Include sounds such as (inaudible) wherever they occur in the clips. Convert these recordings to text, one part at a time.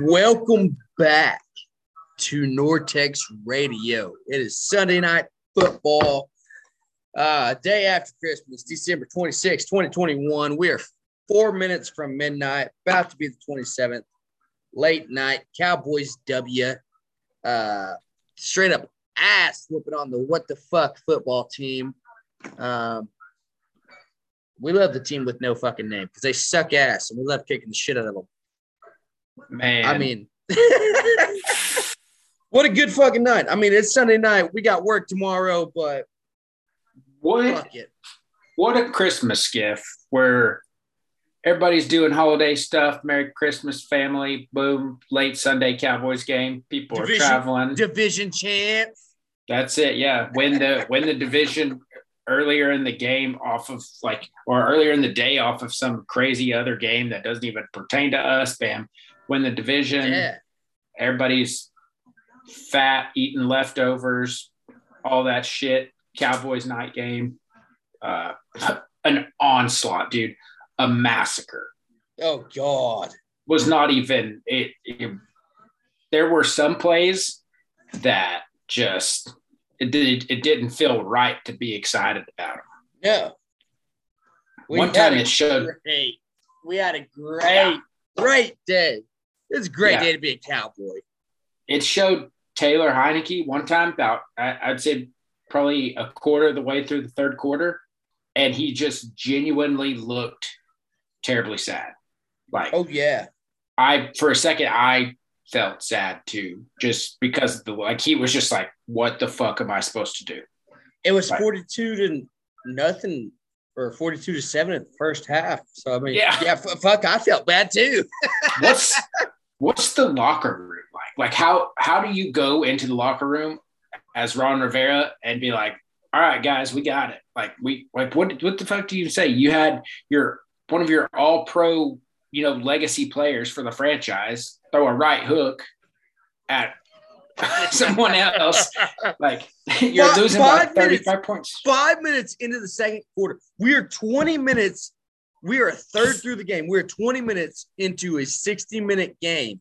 Welcome back to Nortex Radio. It is Sunday night football, uh, day after Christmas, December 26, 2021. We are four minutes from midnight, about to be the 27th. Late night, Cowboys W. Uh, straight up ass whooping on the what the fuck football team. Um, we love the team with no fucking name because they suck ass and we love kicking the shit out of them. Man, I mean, (laughs) what a good fucking night. I mean, it's Sunday night. We got work tomorrow, but what what a Christmas gift where everybody's doing holiday stuff. Merry Christmas, family. Boom, late Sunday Cowboys game. People Division- are traveling. Division champs. That's it. Yeah, win the win the division earlier in the game off of like or earlier in the day off of some crazy other game that doesn't even pertain to us. Bam, win the division. Yeah. Everybody's fat, eating leftovers, all that shit. Cowboys night game. Uh, an onslaught, dude. A massacre. Oh God. Was not even it, it there were some plays that just it, did, it didn't feel right to be excited about them. No. We One time it showed Great. We had a great, Yeah. great day. It was a great Yeah. day to be a cowboy. it showed Taylor Heinicke one time about I'd say probably a quarter of the way through the third quarter, and he just genuinely looked terribly sad. Like Oh yeah. I for a second I felt sad too, just because the like he was just like, what the fuck am I supposed to do? It was Right. 42 to nothing or 42 to 7 at the first half. So I mean, Yeah. yeah, f- fuck, I felt bad too. What's what's the locker room like? Like how how do you go into the locker room as Ron Rivera and be like, all right, guys, we got it. Like we like what what the fuck do you say? You had your one of your all pro, you know, legacy players for the franchise throw a right hook at (laughs) someone else. Like you're Fi- losing by five minutes. 35 points. Five minutes into the second quarter, we are 20 minutes. We are a third through the game. We're 20 minutes into a 60 minute game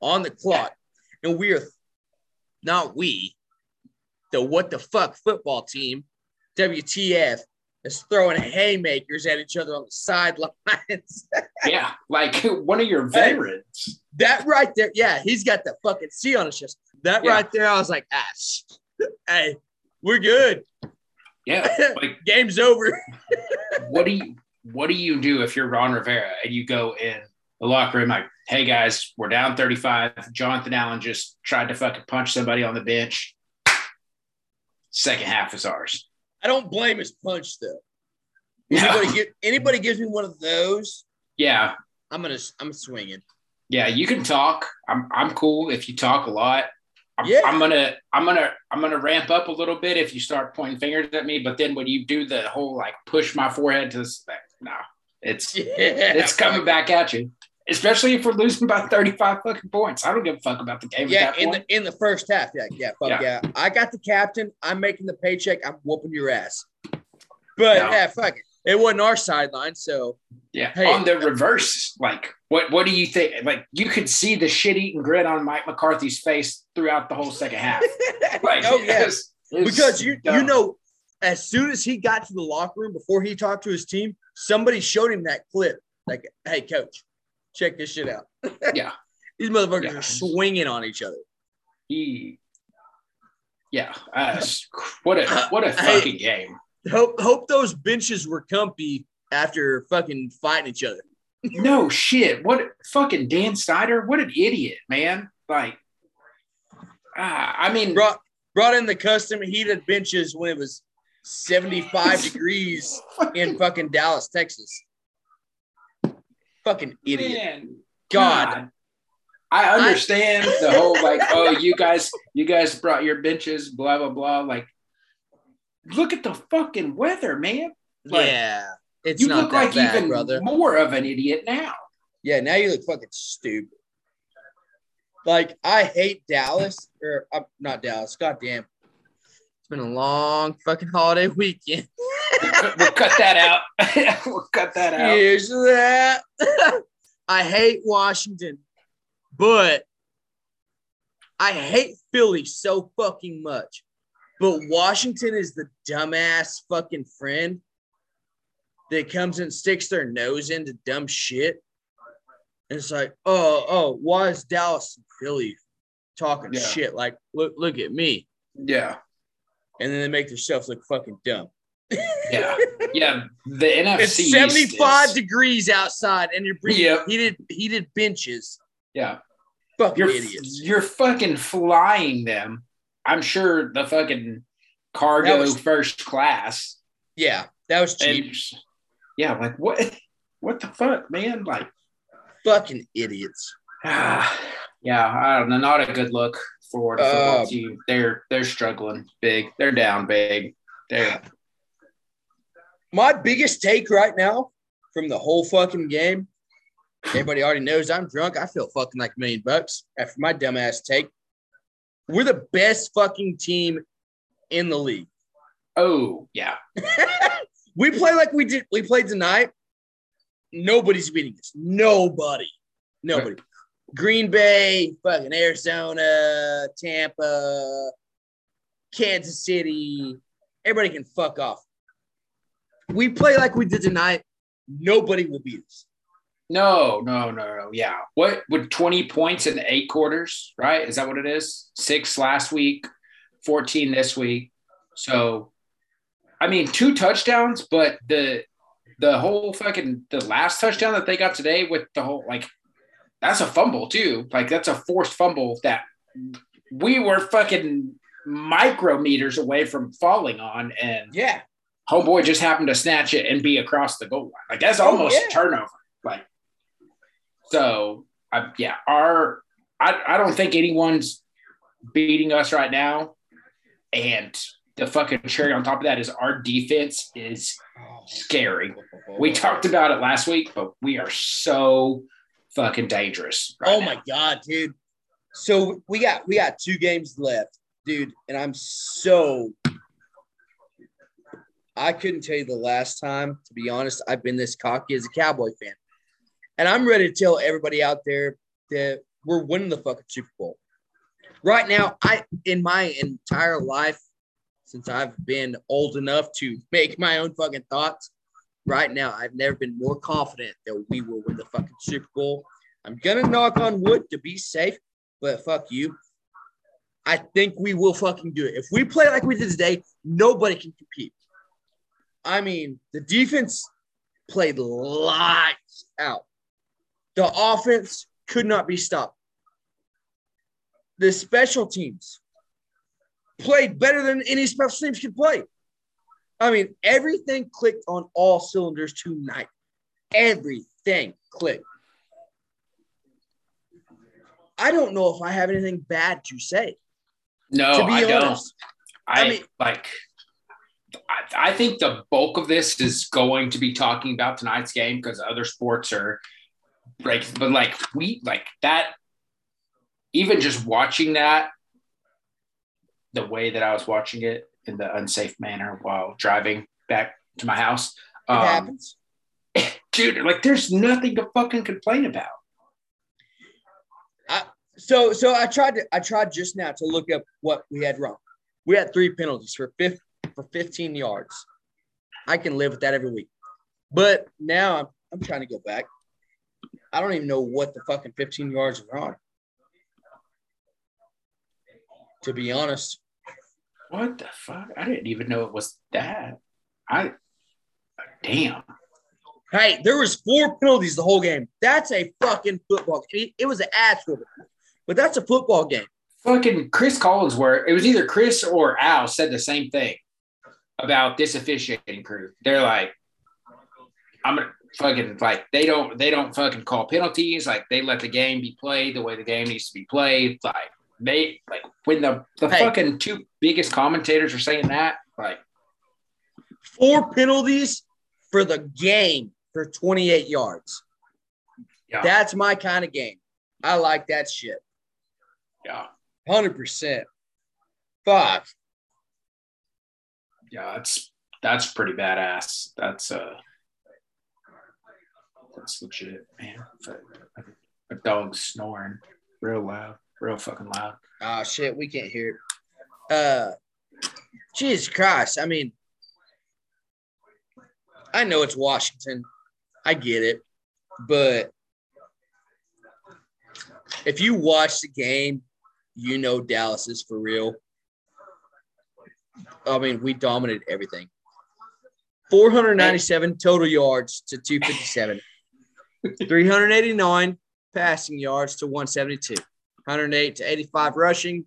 on the clock. And we are not we, the what the fuck football team, WTF, is throwing haymakers at each other on the sidelines. (laughs) Yeah, like one of your veterans. that right there, yeah, he's got the fucking C on his chest. That Yeah. right there, I was like, ah, sh- (laughs) hey, we're good. Yeah, (laughs) like Game's over. what do you what do you do if you're Ron Rivera and you go in the locker room like, hey guys, we're down 35. Jonathan Allen just tried to fucking punch somebody on the bench. Second half is ours. I don't blame his punch though. Yeah, Anybody, give, anybody gives me one of those, yeah, I'm gonna I'm swinging. yeah. You can talk. I'm I'm cool if you talk a lot. I'm, Yeah. I'm gonna I'm gonna I'm gonna ramp up a little bit if you start pointing fingers at me. But then when you do the whole like push my forehead to the no, it's (laughs) Yeah, it's coming back at you. Especially if we're losing by 35 fucking points. I don't give a fuck about the game. Yeah, in point. the in the first half. Yeah, yeah, fuck yeah. Yeah. I got the captain. I'm making the paycheck. I'm whooping your ass. But No. yeah, fuck it. It wasn't our sideline, so Yeah. Hey. on the reverse, like what what do you think? Like you could see the shit eating grin on Mike McCarthy's face throughout the whole second half. (laughs) Like oh it yeah, was- it was because you you know, as soon as he got to the locker room before he talked to his team, somebody showed him that clip. Like, hey, coach, check this shit out. (laughs) Yeah. These motherfuckers Yeah. are swinging on each other. he yeah, uh, what a what a (laughs) Hey. fucking game. Hope hope those benches were comfy after fucking fighting each other. (laughs) No shit. What fucking Dan Snyder? What an idiot, man. Like ah, I mean Brought brought in the custom heated benches when it was 75 degrees in fucking Dallas, Texas. Fucking idiot. Man, God. I understand the (laughs) whole like, oh, you guys, you guys brought your benches, blah blah blah. Like, look at the fucking weather, man. Like, yeah. It's you not look that like bad, even brother. more of an idiot now. Yeah, now you look fucking stupid. Like I hate Dallas, or I'm not Dallas. God damn, it's been a long fucking holiday weekend. (laughs) we'll cut that out. (laughs) we'll cut that out. Here's that. (laughs) I hate Washington. But I hate Philly so fucking much. But Washington is the dumbass fucking friend that comes and sticks their nose into dumb shit. And it's like, oh, oh, why is Dallas and Philly talking Yeah. shit? Like, look, look at me. Yeah. And then they make themselves look fucking dumb. Yeah. (laughs) Yeah. The NFC. It's 75 is- degrees outside and you're bringing Yep. heated heated benches. Yeah. Fucking You're idiots. you're fucking flying them. I'm sure the fucking cargo was- first class. Yeah, that was cheap. And yeah, like what what the fuck, man? Like fucking idiots. ah, (sighs) yeah, I don't know. Not a good look for the football Um, team. They're they're struggling big. They're down big. They're My biggest take right now from the whole fucking game. Everybody already knows I'm drunk. I feel fucking like a million bucks after my dumbass take. We're the best fucking team in the league. oh yeah. (laughs) we play like we did. We played tonight. Nobody's beating us. Nobody. Nobody. Green Bay, fucking Arizona, Tampa, Kansas City. Everybody can fuck off. We play like we did tonight. Nobody will beat us. No, no, no, no. Yeah. What would 20 points in eight quarters, right? Is that what it is? Six last week, 14 this week. So, I mean, two touchdowns, but the the whole fucking the last touchdown that they got today with the whole like that's a fumble too. Like that's a forced fumble that we were fucking micrometers away from falling on and Yeah. homeboy just happened to snatch it and be across the goal line. Like that's Oh, almost yeah. a turnover. Like so, I, yeah. Our I I don't think anyone's beating us right now, and the fucking cherry on top of that is our defense is oh. scary. We talked about it last week, but we are so fucking dangerous. right Oh now. my god, dude. So we got we got two games left, dude, and I'm so I couldn't tell you the last time, to be honest, I've been this cocky as a Cowboy fan. And I'm ready to tell everybody out there that we're winning the fucking Super Bowl. Right now, I in my entire life, since I've been old enough to (laughs) make my own fucking thoughts, right now, I've never been more confident that we will win the fucking Super Bowl. I'm gonna knock on wood to be safe, but fuck you. I think we will fucking do it. If we play like we did today, nobody can compete. I mean, the defense played lights out. The offense could not be stopped. The special teams played better than any special teams could play. I mean, everything clicked on all cylinders tonight. Everything clicked. I don't know if I have anything bad to say. No, to be I don't. honest, I, I mean- like. I, I think the bulk of this is going to be talking about tonight's game because other sports are like, But like we like that, even just watching that, the way that I was watching it in the unsafe manner while driving back to my house, it um, happens. (laughs) dude. Like, there's nothing to fucking complain about. I, so, so I tried to, I tried just now to look up what we had wrong. We had three penalties for fifth for 15 yards. I can live with that every week. But now I'm, I'm trying to go back. I don't even know what the fucking 15 yards are on. To be honest, What the fuck? I didn't even know it was that. I damn. hey, there was four penalties the whole game. That's a fucking football. It, it was an ass whooping, but that's a football game. fucking Chris Collinsworth, it was either Chris or Al said the same thing about this officiating crew. They're like, I'm gonna fucking like they don't they don't fucking call penalties. Like they let the game be played the way the game needs to be played. Like they like when the the Hey. fucking two biggest commentators are saying that, like Four penalties for the game for 28 yards. yeah, That's my kind of game. I like that shit. yeah, 100%. Fuck. yeah. That's that's pretty badass. That's uh that's legit, man. A, a dog snoring. real loud, real fucking loud. Oh shit, we can't hear it. Uh, Jesus Christ! I mean, I know it's Washington. I get it, but if you watch the game, you know Dallas is for real. I mean, we dominated everything. 497 total yards to 257. (laughs) 389 passing yards to 172. 108 to 85 rushing.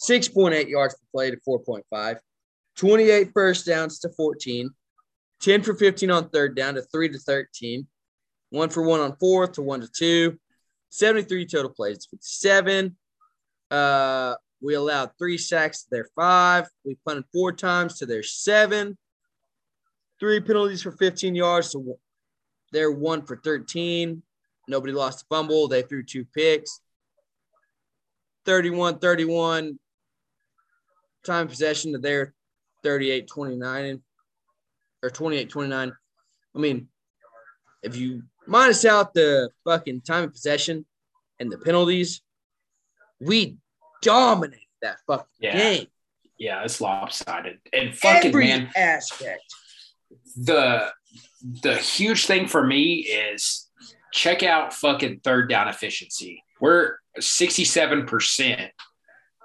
6.8 yards per play to 4.5. 28 first downs to 14. 10 for 15 on third down to 3 to 13. 1 for 1 on fourth to 1 to 2. 73 total plays to 57. Uh, we allowed three sacks to their five. We punted four times to their seven. Three penalties for 15 yards. So they're one for 13. Nobody lost a fumble. They threw two picks. 31 31 time possession to their 38 29 or 28 29. I mean, if you minus out the fucking time of possession and the penalties, we dominated that fucking Yeah. game. Yeah, it's lopsided. And fucking Every man, aspect. the the huge thing for me is check out fucking third down efficiency. We're 67%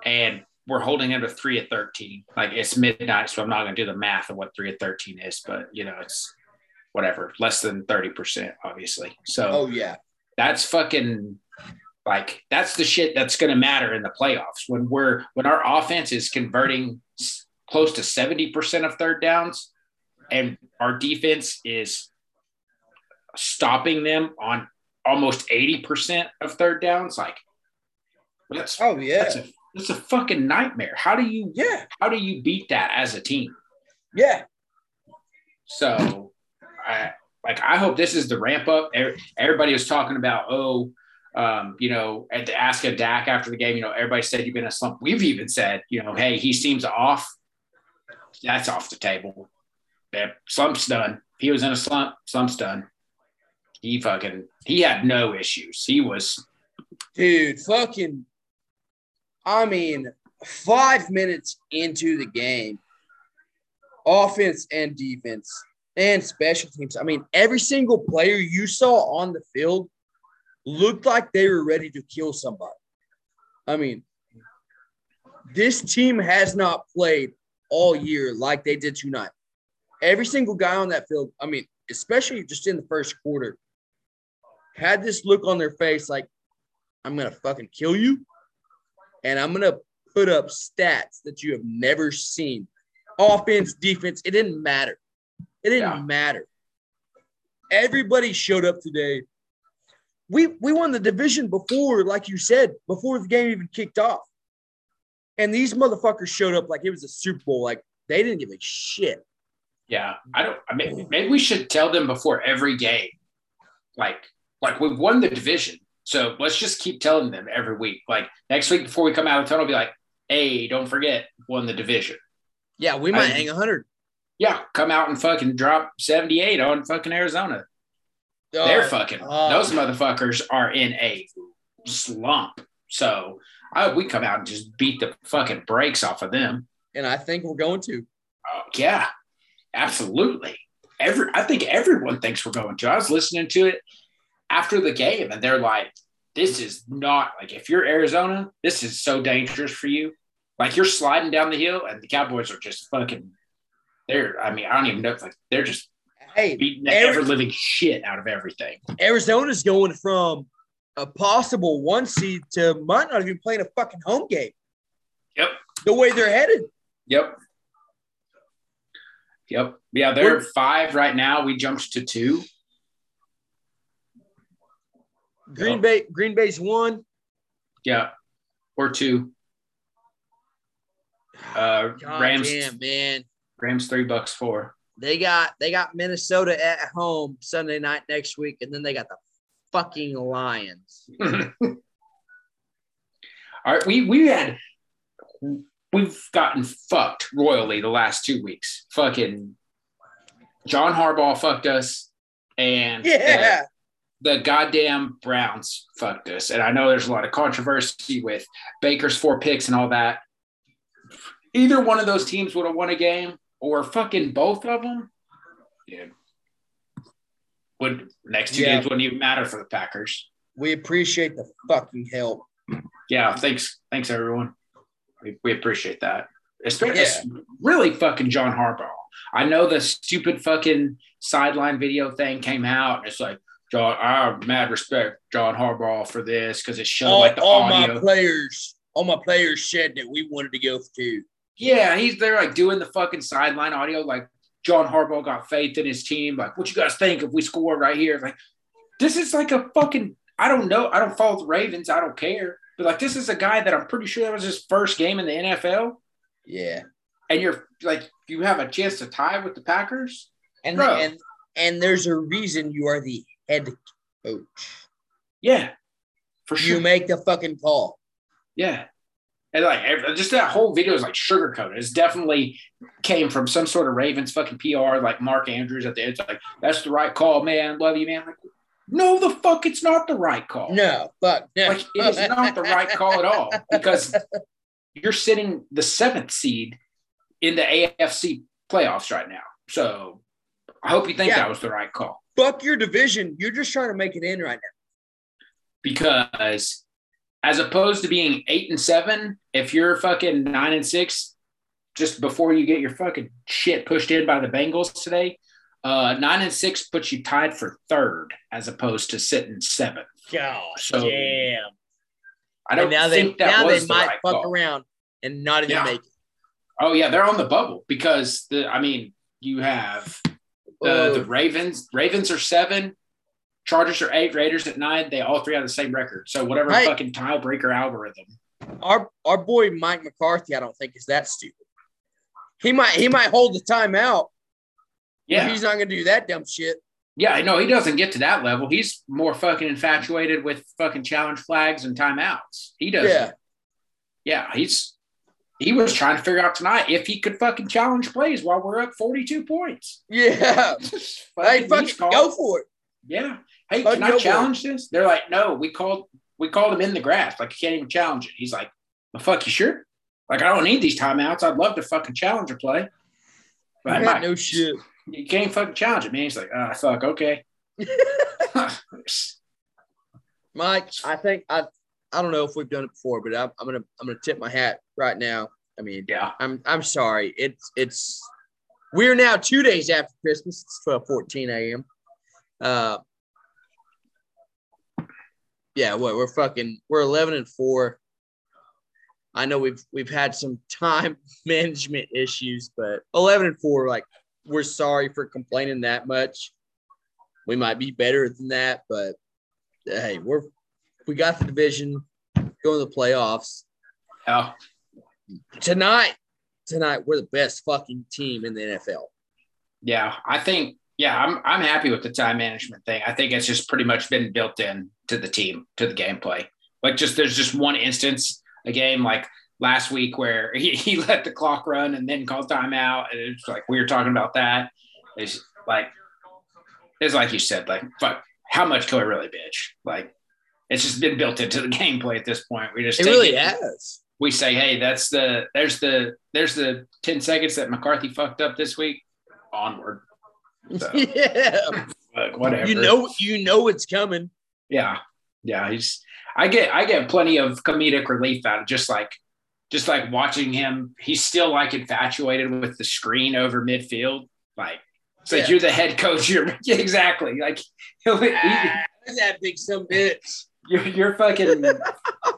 and we're holding them to three of 13. Like it's midnight, so I'm not gonna do the math of what three of 13 is, but you know, it's whatever, less than 30%, obviously. So Oh yeah. that's fucking like that's the shit that's going to matter in the playoffs when we're when our offense is converting close to 70% of third downs and our defense is stopping them on almost 80% of third downs like that's Oh yeah. that's a that's a fucking nightmare how do you yeah. how do you beat that as a team Yeah. So, I like I hope this is the ramp up. Everybody was talking about oh, um, you know, at the ask of Dak after the game. You know, everybody said you've been a slump. We've even said, you know, hey, he seems off. That's off the table. That slump's done. He was in a slump, slump's done. He fucking he had no issues. He was Dude, fucking I mean, five minutes into the game, offense and defense and special teams. I mean, every single player you saw on the field looked like they were ready to kill somebody. I mean, this team has not played all year like they did tonight. Every single guy on that field, I mean, especially just in the first quarter, had this look on their face like, I'm going to fucking kill you. And I'm going to put up stats that you have never seen. Offense, defense, it didn't matter. It didn't Yeah. matter. Everybody showed up today. We we won the division before, like you said, before the game even kicked off. And these motherfuckers showed up like it was a Super Bowl. Like they didn't give a shit. Yeah, I don't. I mean, maybe we should tell them before every game, like, like we've won the division, so let's just keep telling them every week. Like next week before we come out of the tunnel, be like, "Hey, don't forget, won the division." Yeah, we might I- hang 100. Yeah, come out and fucking drop seventy eight on fucking Arizona. They're Uh, fucking. uh, those motherfuckers are in a slump. So I, we come out and just beat the fucking brakes off of them. and I think we're going to. Uh, yeah, absolutely. Every I think everyone thinks we're going to. I was listening to it after the game, and they're like, "This is not like if you're Arizona, this is so dangerous for you. Like you're sliding down the hill, and the Cowboys are just fucking. They're. I mean, I don't even know. Like they're just Hey, beating the ever living shit out of everything. Arizona's going from a possible one seed to might not even playing a fucking home game. Yep. The way they're headed. Yep. Yep. Yeah, they're We're- five right now. We jumped to two. Green Yep. Bay, Green Bay's one. Yeah. Or two. (sighs) Uh God Rams damn, man. Rams three bucks four. They got they got Minnesota at home Sunday night next week, and then they got the fucking Lions. (laughs) All right, we we had we've gotten fucked royally the last two weeks. Fucking John Harbaugh fucked us, and Yeah. The goddamn Browns fucked us. And I know there's a lot of controversy with Baker's four picks and all that. Either one of those teams would have won a game, or fucking both of them. Yeah. Would next two Yeah. games wouldn't even matter for the Packers. We appreciate the fucking help. Yeah, thanks, thanks everyone. We, we appreciate that. Especially really fucking John Harbaugh. I know the stupid fucking sideline video thing came out, and it's like John. I have mad respect John Harbaugh for this because it showed All, like the all audio. my players, all my players said that we wanted to go for two. Yeah, he's there like doing the fucking sideline audio. Like John Harbaugh got faith in his team. Like, what you guys think if we score right here? Like, this is like a fucking. I don't know. I don't follow the Ravens. I don't care. But like, this is a guy that I'm pretty sure that was his first game in the NFL, Yeah, and you're like, you have a chance to tie with the Packers. and Bro. and and there's a reason you are the head coach. Yeah, for sure. You make the fucking call. Yeah. And like just that whole video is like sugarcoated. It's definitely came from some sort of Ravens fucking PR, like Mark Andrews at the end. It's like, that's the right call, man. Love you, man. Like, no, the fuck, it's not the right call. No, fuck. No. Like, it is not the right call at all (laughs) because you're sitting the seventh seed in the AFC playoffs right now. So I hope you think Yeah. that was the right call. Fuck your division. You're just trying to make it in right now. because as opposed to being eight and seven, if you're fucking nine and six, just before you get your fucking shit pushed in by the Bengals today, uh, nine and six puts you tied for third as opposed to sitting seventh. Gosh, So, damn. I don't And now they think that now was they the might right fuck call. around and not even Yeah. make it. Oh yeah, they're on the bubble because the I mean you have Uh, the, the Ravens. Ravens are seven. Chargers are eight. Raiders at nine. They all three have the same record. So whatever Hey. fucking tiebreaker algorithm. our our boy Mike McCarthy, I don't think is that stupid. He might he might hold the timeout. Yeah, he's not gonna do that dumb shit. Yeah, no, he doesn't get to that level. He's more fucking infatuated with fucking challenge flags and timeouts. He doesn't. Yeah. Yeah, he's he was trying to figure out tonight if he could fucking challenge plays while we're up 42 points. Yeah. (laughs) Hey, fucking fucking he's called- go for it. Yeah. Hey, Fucking can I go for it. challenge this? They're like, no, we called we called him in the grass. Like you can't even challenge it. He's like, the fuck, you sure? Like I don't need these timeouts. I'd love to fucking challenge a play. But Yeah, no shit. you can't fucking challenge it, man. He's like, ah, fuck, okay. (laughs) (laughs) Mike, I think I I don't know if we've done it before, but I'm, I'm gonna I'm gonna tip my hat right now. I mean, yeah. I'm I'm sorry. It's it's we're now two days after Christmas. It's 12 14 a.m. Uh yeah, what we're fucking we're 11 and 4. I know we've we've had some time (laughs) management issues, but 11 and 4 like we're sorry for complaining that much. We might be better than that, but hey, we're we got the division going to the playoffs Yeah. tonight. Tonight, we're the best fucking team in the NFL. Yeah, I think yeah, I'm I'm happy with the time management thing. I think it's just pretty much been built in to the team, to the gameplay. Like just there's just one instance, a game like last week where (laughs) he, he let the clock run and then called timeout. And it's like we were talking about that. It's like it's like you said, like fuck, how much can we really bitch? Like it's just been built into the (laughs) gameplay at this point. We just It really it- has. we say, hey, that's the there's the there's the 10 seconds that McCarthy fucked up this week. Onward. So, (laughs) yeah, whatever. you know, you know it's coming. Yeah. Yeah. He's I get I get plenty of comedic relief out of just like just like watching him. He's still like infatuated with the screen over midfield. Like it's like you're the head coach. (laughs) You're exactly like he'll, he, Ah, that big some bitch. You're, you're fucking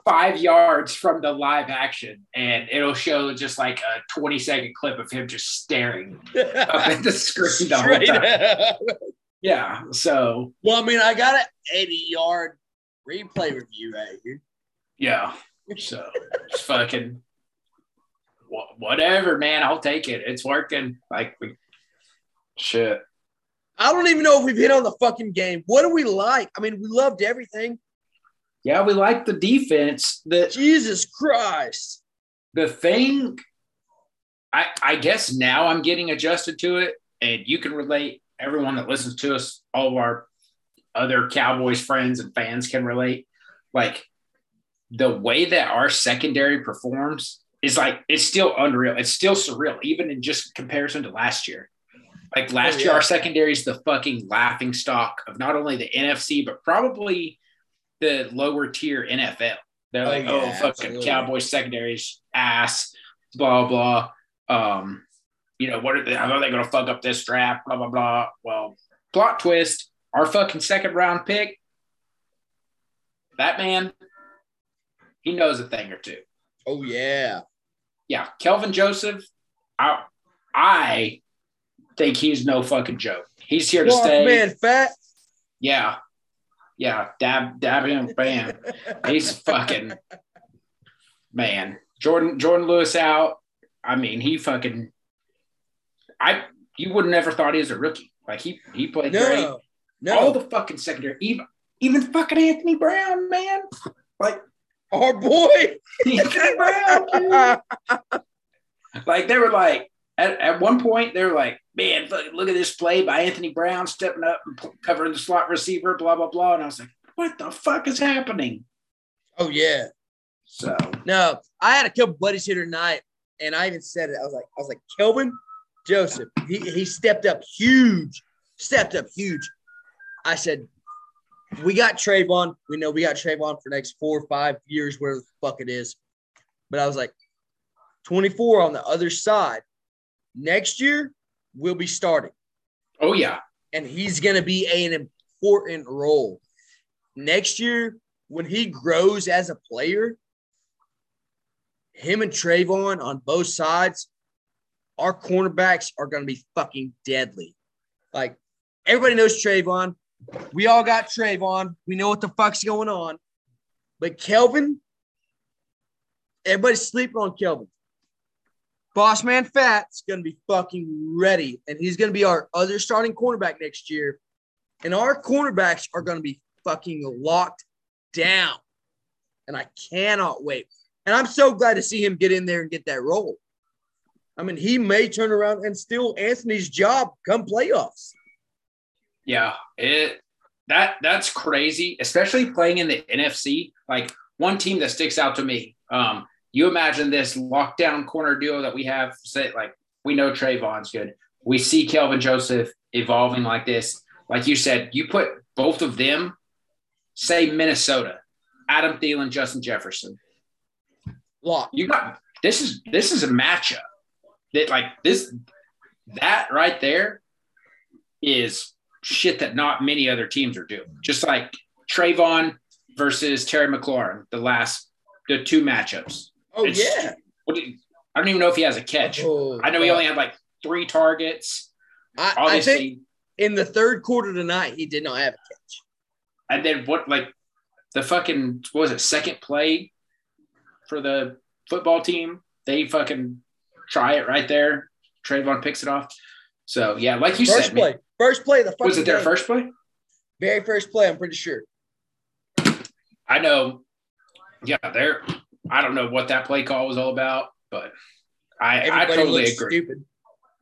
five yards from the live action and it'll show just like a 20 second clip of him just staring (laughs) up at the screen the whole time. Yeah. So Well, I mean, I got an 80 yard replay review right here. yeah. So it's fucking wha- whatever, man. I'll take it. It's working. Like we shit. I don't even know if we've hit on the fucking game. What do we like? I mean, we loved everything. Yeah, we like the defense. The Jesus Christ. the thing I I guess now I'm getting adjusted to it, and you can relate everyone that listens to us, all of our other Cowboys friends and fans can relate. Like the way that our secondary performs is like it's still unreal. It's still surreal, even in just comparison to last year. Like last oh, yeah. year, our secondary is the fucking laughing stock of not only the NFC, but probably the lower tier NFL. They're oh, like, oh, yeah, oh, fucking absolutely. Cowboys secondaries ass, blah blah. Um, you know, what are they, how are they going to fuck up this draft? Blah blah blah. Well, plot twist: our fucking second round pick, that man, he knows a thing or two. Oh yeah, yeah. Kelvin Joseph, I, I think he's no fucking joke. He's here to Walk, stay. Man, fat. Yeah, yeah. Dab, dab him, bam. (laughs) he's fucking man. Jordan, Jourdan Lewis out. I mean, he fucking. I you would never thought he was a rookie. Like he he played no, great. No. All the fucking secondary, even even fucking Anthony Brown, man. Like our boy Anthony Brown. (laughs) like they were like at, at one point they're like, man, look at this play by Anthony Brown stepping up and covering the slot receiver, blah blah blah. And I was like, what the fuck is happening? Oh yeah. So no, I had a couple buddies here tonight, and I even said it. I was like, I was like, Kelvin Joseph, he he stepped up huge, stepped up huge. I said, we got Trevon. We know we got Trevon for next four or five years, whatever the fuck it is. But I was like, 24 on the other side. Next year, we'll be starting. Oh, yeah. And he's going to be an important role. Next year, when he grows as a player, him and Trevon on both sides, our cornerbacks are going to be fucking deadly. Like, everybody knows Trevon. We all got Trevon. We know what the fuck's going on. But Kelvin, everybody's sleeping on Kelvin. Boss man Fat's gonna be fucking ready, and he's gonna be our other starting cornerback next year. And our cornerbacks are gonna be fucking locked down. And I cannot wait. And I'm so glad to see him get in there and get that role. I mean, he may turn around and steal Anthony's job come playoffs. Yeah, it that that's crazy, especially playing in the NFC. Like one team that sticks out to me. Um, you imagine this lockdown corner duo that we have. Say like we know Trevon's good. We see Kelvin Joseph evolving like this. Like you said, you put both of them, say Minnesota, Adam Thielen, Justin Jefferson. Lock. You got this is this is a matchup that like this that right there is shit that not many other teams are doing. Just like Trevon versus Terry McLaurin, the last the two matchups. Oh it's, yeah. What you, I don't even know if he has a catch. Oh, I know he only had like three targets. I, I think in the third quarter tonight he did not have a catch. And then what like the fucking what was it second play for the football team? They fucking try it right there. Trevon picks it off. So yeah, like you first said, play, man, first play. The was it their game. first play? Very first play. I'm pretty sure. I know. Yeah, there. I don't know what that play call was all about, but I Everybody I totally agree. Stupid.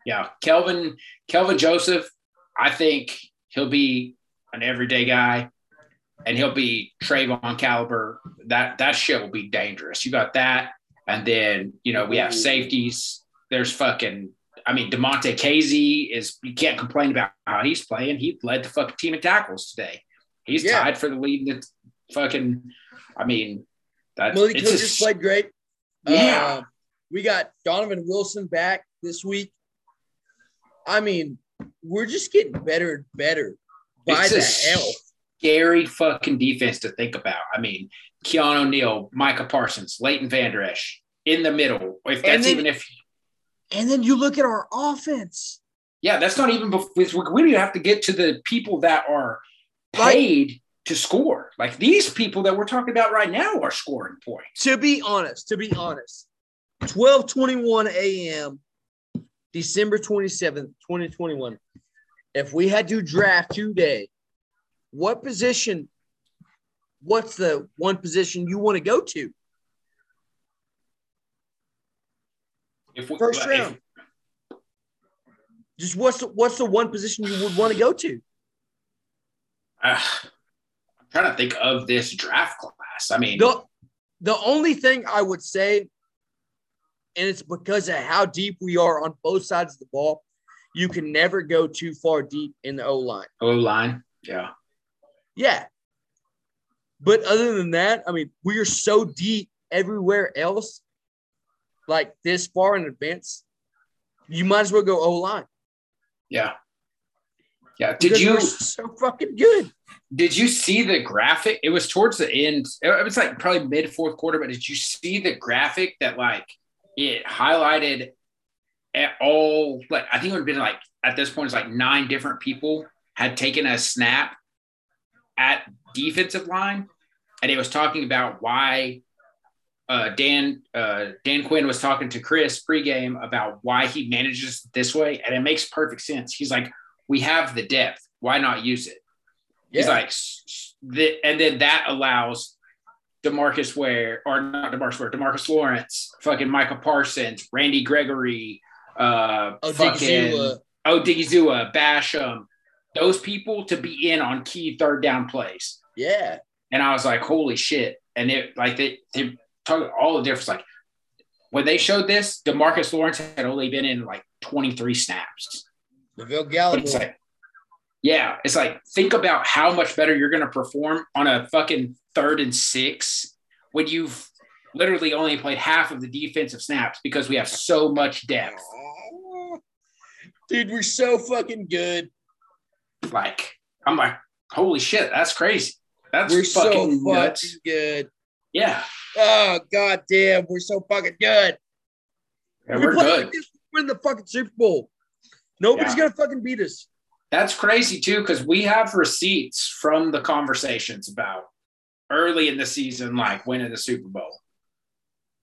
Yeah, Kelvin Kelvin Joseph. I think he'll be an everyday guy, and he'll be Trevon caliber. That that shit will be dangerous. You got that, and then you know we have safeties. There's fucking I mean, Damontae Kazee is you can't complain about how he's playing. He led the fucking team in tackles today. He's yeah. tied for the lead in the fucking. I mean, that's Malik just played great. Yeah, uh, we got Donovan Wilson back this week. I mean, we're just getting better and better by it's the hell. Scary fucking defense to think about. I mean, Keanu Neal, Micah Parsons, Leighton Vander Esch in the middle. If that's then, even if and then you look at our offense. Yeah, that's not even before we don't even have to get to the people that are paid like, to score. Like these people that we're talking about right now are scoring points. To be honest, to be honest, 12:21 a.m. December 27th, 2021. If we had to draft today, what position what's the one position you want to go to? If we, First round. If, Just what's the, what's the one position you would want to go to? Uh, trying to think of this draft class. I mean, The the only thing I would say, and it's because of how deep we are on both sides of the ball, you can never go too far deep in the O line. O line. Yeah. Yeah. But other than that, I mean, we are so deep everywhere else, like this far in advance, you might as well go O line. Yeah. Yeah. Did you so fucking good? did you see the graphic? It was towards the end. It was like probably mid fourth quarter, but did you see the graphic that like it highlighted at all like I think it would have been like at this point it's like nine different people had taken a snap at defensive line and it was talking about why uh, Dan uh, Dan Quinn was talking to Chris pregame about why he manages this way, and it makes perfect sense. He's like, "We have the depth. Why not use it?" He's like, the, and then that allows Demarcus Ware, or not Demarcus Ware, Demarcus Lawrence, fucking Michael Parsons, Randy Gregory, uh, fucking Odighizuwa, Basham, those people to be in on key third down plays. Yeah. And I was like, holy shit. And it like they they talk all the difference. Like when they showed this, Demarcus Lawrence had only been in like 23 snaps. Neville Gallimore. It's like, yeah, it's like think about how much better you're gonna perform on a fucking third and six when you've literally only played half of the defensive snaps because we have so much depth. Dude, we're so fucking good. Like, I'm like, holy shit, that's crazy. That's we're fucking so fucking good. Yeah. Oh god damn, we're so fucking good. Yeah, we're good. Like we're in the fucking Super Bowl. Nobody's Yeah. gonna fucking beat us. That's crazy too, because we have receipts from the conversations about early in the season, like winning the Super Bowl.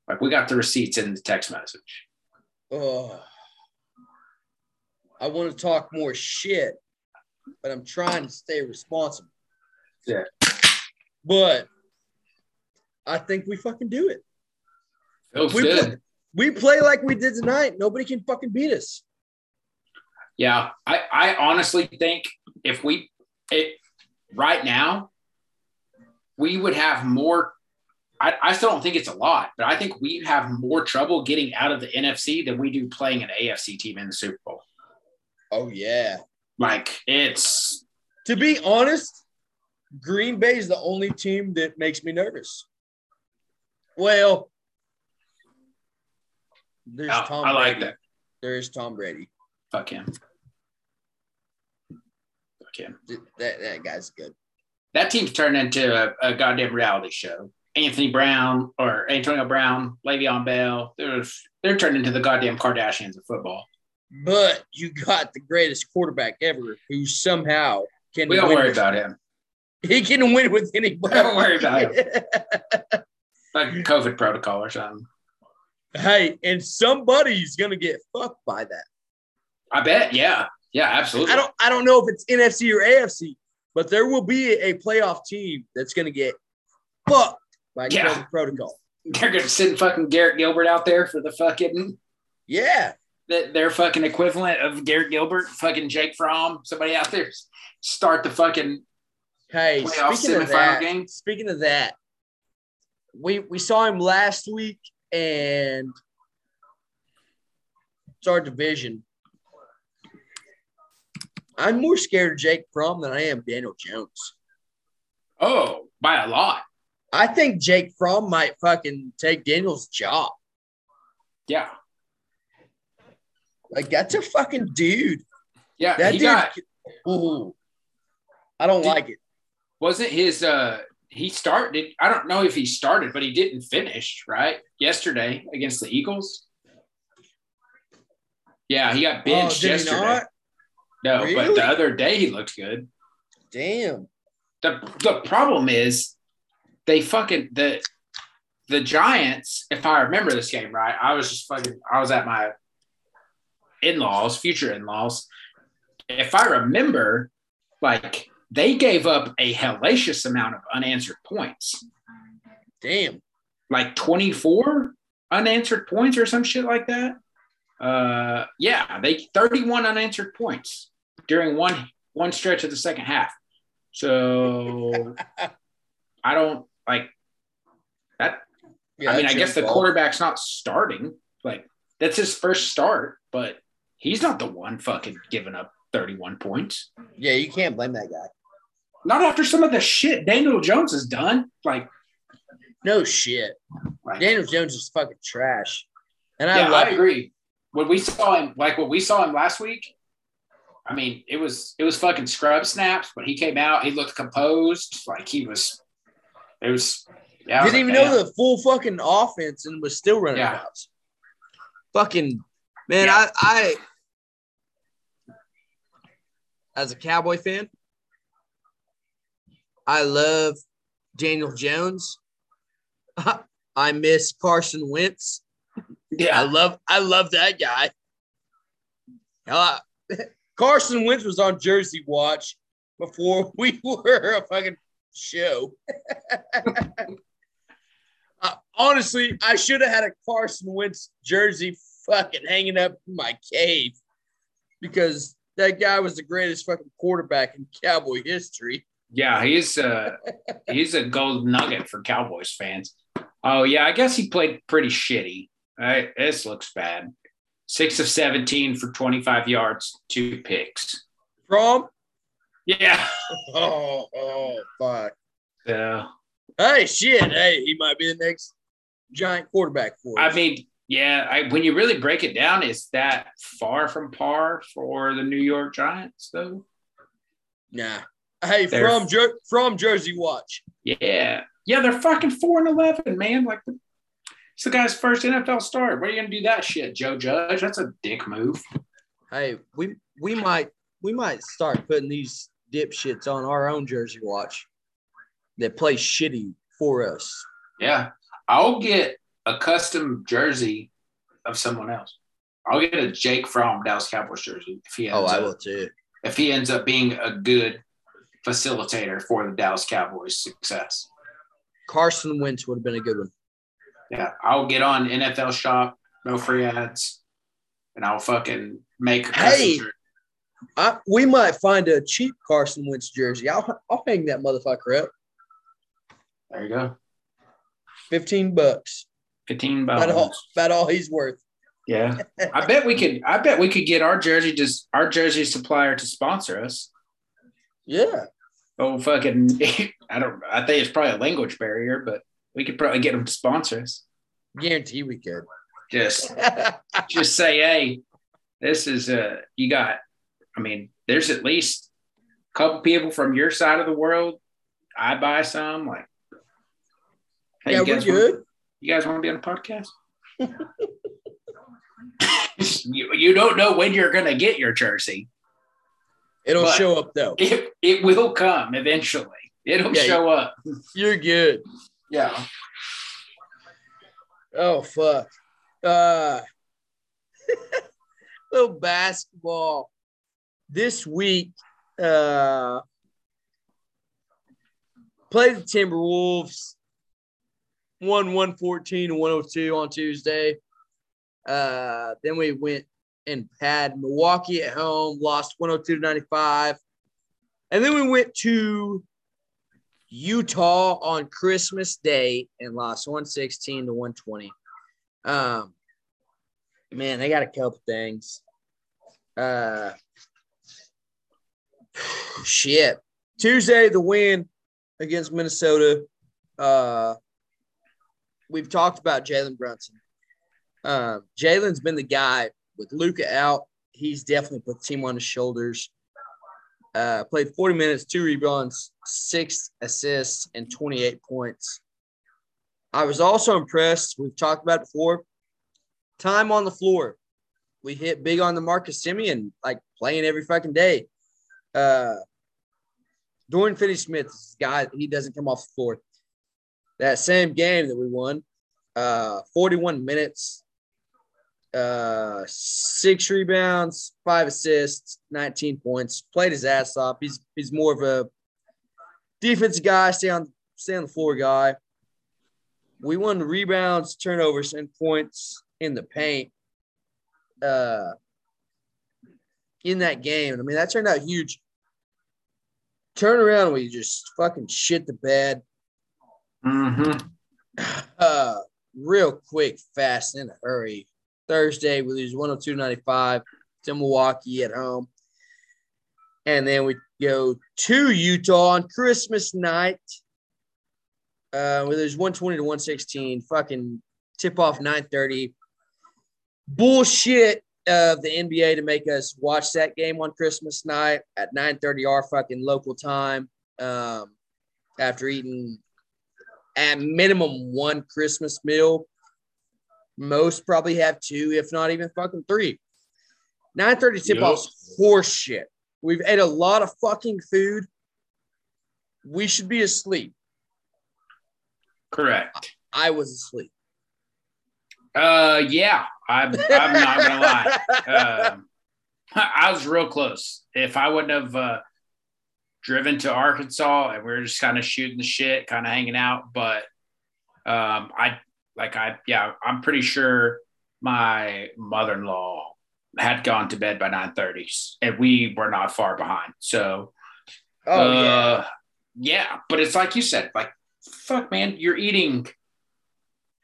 Like we got the receipts in the text message. Oh, I want to talk more shit, but I'm trying to stay responsible. Yeah. But I think we fucking do it. Feels We good. play, we play like we did tonight. Nobody can fucking beat us. Yeah, I, I honestly think if we it right now, we would have more. I, I still don't think it's a lot, but I think we have more trouble getting out of the NFC than we do playing an AFC team in the Super Bowl. Oh yeah. Like it's To be honest, Green Bay is the only team that makes me nervous. Well, there's I, Tom I like Brady. that. There's Tom Brady. Fuck him. Him. That that guy's good. That team's turned into a, a goddamn reality show. Anthony Brown or Antonio Brown, Le'Veon Bell, they're they're turned into the goddamn Kardashians of football. But you got the greatest quarterback ever who somehow can We don't win worry about him. He can win with anybody. (laughs) Don't worry about it. (laughs) Like COVID protocol or something. hey, and somebody's gonna get fucked by that. I bet. Yeah. Yeah, absolutely. I don't I don't know if it's NFC or AFC, but there will be a playoff team that's gonna get fucked by Yeah. COVID protocol. They're gonna send fucking Garrett Gilbert out there for the fucking Yeah. that their fucking equivalent of Garrett Gilbert, fucking Jake Fromm, somebody out there start the fucking Hey, Playoff speaking of semifinal that, game? speaking of that, we we saw him last week and it's our division. I'm more scared of Jake Fromm than I am Daniel Jones. oh by a lot. I think Jake Fromm might fucking take Daniel's job. Yeah. Like that's a fucking dude. Yeah. That he dude. got ooh, I don't Did- like it. wasn't his uh he started I don't know if he started, but he didn't finish, right? Yesterday against the Eagles. Yeah, he got Oh, benched he yesterday. No, but the other day he looked good. Damn. the the problem is they fucking the the Giants, if I remember this game right, I was just fucking I was at my in-laws, future in-laws. If I remember, like they gave up a hellacious amount of unanswered points. Damn. Like 24 unanswered points or some shit like that. Uh yeah, they 31 unanswered points during one one stretch of the second half. So (laughs) I don't like that. Yeah, I mean, I guess the fault. quarterback's not starting. Like that's his first start, but he's not the one fucking giving up 31 points. Yeah, you can't blame that guy. Not after some of the shit Daniel Jones has done. Like, No shit. like Daniel Jones is fucking trash. And yeah, I love I agree. When we saw him, like what we saw him last week, I mean, it was it was fucking scrub snaps. When he came out, he looked composed. Like he was, it was. Yeah, I Didn't even like, know the full fucking offense and was still running Yeah. routes. Fucking man, Yeah. I, I as a Cowboy fan, I love Daniel Jones. (laughs) I miss Carson Wentz. Yeah, I love I love that guy. (laughs) Uh, Carson Wentz was on Jersey Watch before (laughs) we were a fucking show. (laughs) Uh, honestly, I should have had a Carson Wentz jersey fucking hanging up in my cave because that guy was the greatest fucking quarterback in Cowboy history. yeah, he's a (laughs) he's a gold nugget for Cowboys fans. Oh yeah, I guess he played pretty shitty. Right, this looks bad. Six of seventeen for twenty five yards, two picks. From Yeah. (laughs) oh oh fuck. So Hey shit. Hey, he might be the next giant quarterback for us. I mean, yeah, I, when you really break it down, is that far from par for the New York Giants, though? Nah. Hey, They're- from Jer- from Jersey Watch. Yeah, yeah, they're fucking four and eleven, man. Like, it's the guy's first NFL start. Where are you gonna do that shit, Joe Judge? That's a dick move. Hey, we we might we might start putting these dipshits on our own Jersey Watch that play shitty for us. Yeah, I'll get a custom jersey of someone else. I'll get a Jake Fromm Dallas Cowboys jersey if he oh, ends Oh, I up, will too. if he ends up being a good facilitator for the Dallas Cowboys' success. Carson Wentz would have been a good one. Yeah, I'll get on NFL Shop, no free ads, and I'll fucking make a Hey! I, we might find a cheap Carson Wentz jersey. I'll I'll hang that motherfucker up. There you go. Fifteen bucks. 15 About all, bucks. about all he's worth. Yeah. (laughs) I bet we could I bet we could get our jersey just our jersey supplier to sponsor us. Yeah. Oh fucking (laughs) I don't I think it's probably a language barrier, but we could probably get them to sponsor us. Guarantee we could. Just (laughs) just say, hey, this is uh you got I mean, there's at least a couple people from your side of the world. I buy some, like hey, yeah, you we're good. Want, you guys want to be on a podcast? (laughs) you, you don't know when you're gonna get your jersey. It'll but- show up though. It it will come eventually. It'll Yeah, show up. You're good. Yeah. Oh fuck. Uh (laughs) little basketball. This week, uh played the Timberwolves. Won 114 and 102 on Tuesday. Uh then we went and had Milwaukee at home, lost 102 to 95. And then we went to Utah on Christmas Day and lost 116 to 120. Um, man, they got a couple things. Uh, shit. Tuesday, the win against Minnesota. Uh, we've talked about Jalen Brunson. Um, Jalen's been the guy with Luka out. He's definitely put the team on his shoulders. Uh, played 40 minutes, two rebounds, six assists, and 28 points. I was also impressed. We've talked about before. Time on the floor. We hit big on the Marcus Simeon, like playing every fucking day. Uh, Dorian Finney Smith guy, he doesn't come off the floor. That same game that we won, uh, 41 minutes, uh, six rebounds, five assists, 19 points. Played his ass off. He's he's more of a defensive guy, stay on stay on the floor guy. We won the rebounds, turnovers, and points in the paint. Uh, in that game, I mean that turned out huge. turn around you just fucking shit the bed. Mm-hmm. Uh, real quick, fast, in a hurry. Thursday, we lose 102 95 to Milwaukee at home. And then we go to Utah on Christmas night. Uh, we lose 120 to 116. Fucking tip off 930. Bullshit of the NBA to make us watch that game on Christmas night at 9:30 our fucking local time. Um, after eating at minimum one Christmas meal, most probably have two, if not even fucking three. 9:30 tip off's horse shit. We've ate a lot of fucking food. We should be asleep. Correct. I was asleep. Uh, yeah, I'm. I'm not gonna lie. Um, I was real close. If I wouldn't have uh, driven to Arkansas and we were just kind of shooting the shit, kind of hanging out, but um, I like I yeah, I'm pretty sure my mother-in-law had gone to bed by 9:30, and we were not far behind. So, Oh uh, yeah. yeah, but it's like you said, like fuck, man, you're eating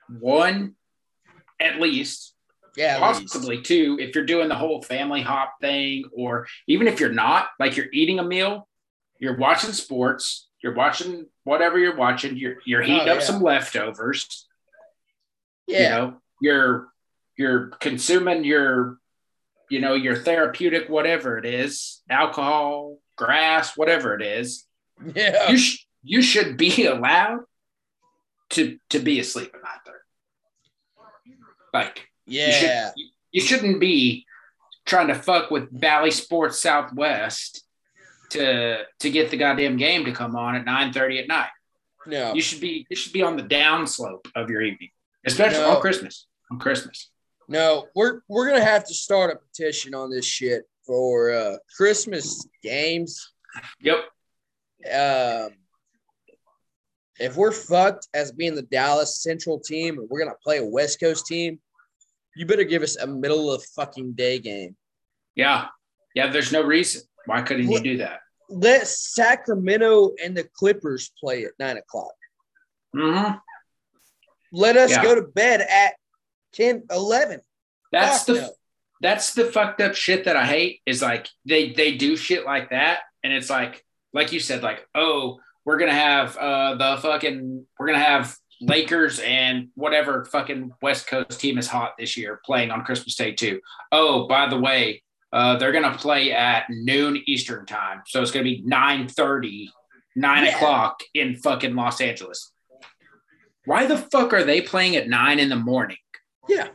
one at least Yeah. possibly two if you're doing the whole family hop thing or even if you're not like you're eating a meal you're watching sports you're watching whatever you're watching you're you're heating Oh, up some leftovers Yeah. you know you're you're consuming your you know your therapeutic whatever it is alcohol grass whatever it is yeah. you sh- you should be (laughs) allowed to to be asleep at 9:30 like you, should, Yeah. you, shouldn't be trying to fuck with Bally Sports Southwest to to get the goddamn game to come on at 9:30 at night. No. You should be you should be on the downslope of your evening, especially No. on Christmas. On Christmas. No, we're we're gonna have to start a petition on this shit for uh Christmas games. Yep. Um if we're fucked as being the Dallas Central team and we're gonna play a West Coast team, you better give us a middle of fucking day game. Yeah. Yeah. There's no reason. Why couldn't you do that? Let Sacramento and the Clippers play at nine o'clock. hmm Let us Yeah. go to bed at 10, 11. That's Fuck the no. that's the fucked up shit that I hate is like they they do shit like that and it's like like you said like oh we're gonna have uh the fucking we're gonna have Lakers and whatever fucking West Coast team is hot this year playing on Christmas Day too. Oh, by the way, uh, they're gonna play at noon Eastern time, so it's gonna be 9:30, 9 Yeah. o'clock in fucking Los Angeles. Why the fuck are they playing at nine in the morning? Yeah.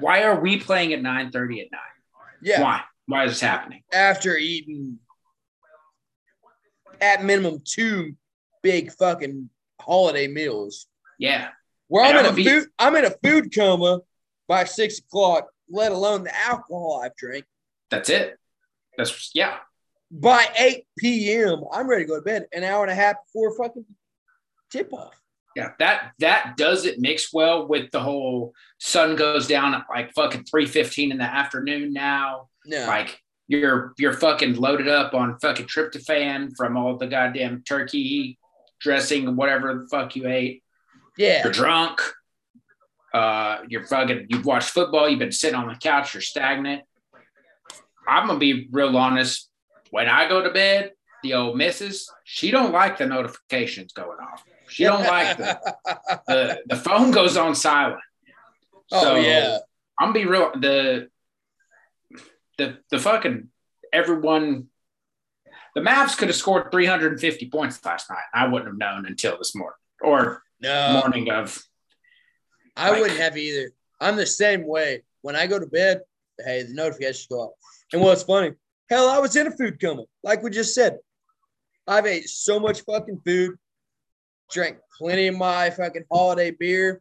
Why are we playing at 9:30 at night? Yeah. Why? Why is this happening? after eating at minimum two big fucking holiday meals. Yeah. Where I'm And in a I'm a food, I'm in a food coma by six o'clock. Let alone the alcohol I've drank. That's it. That's yeah. By eight p.m., I'm ready to go to bed. An hour and a half before fucking tip off. Yeah. That that doesn't mix well with the whole sun goes down at like fucking 3:15 in the afternoon now. No, Like you're you're fucking loaded up on fucking tryptophan from all the goddamn turkey dressing, whatever the fuck you ate. yeah, You're drunk. Uh, you're fucking. You've watched football. You've been sitting on the couch. You're stagnant. I'm gonna be real honest. When I go to bed, the old missus, she don't like the notifications going off. She don't like the the, the phone goes on silent. oh So, yeah, I'm gonna be real. The the the fucking everyone. The Mavs could have scored 350 points last night. I wouldn't have known until this morning or no, morning of I like- wouldn't have either. I'm the same way. When I go to bed, hey, the notifications go off. And what's funny, hell, I was in a food coma, like we just said. I've ate so much fucking food, drank plenty of my fucking holiday beer.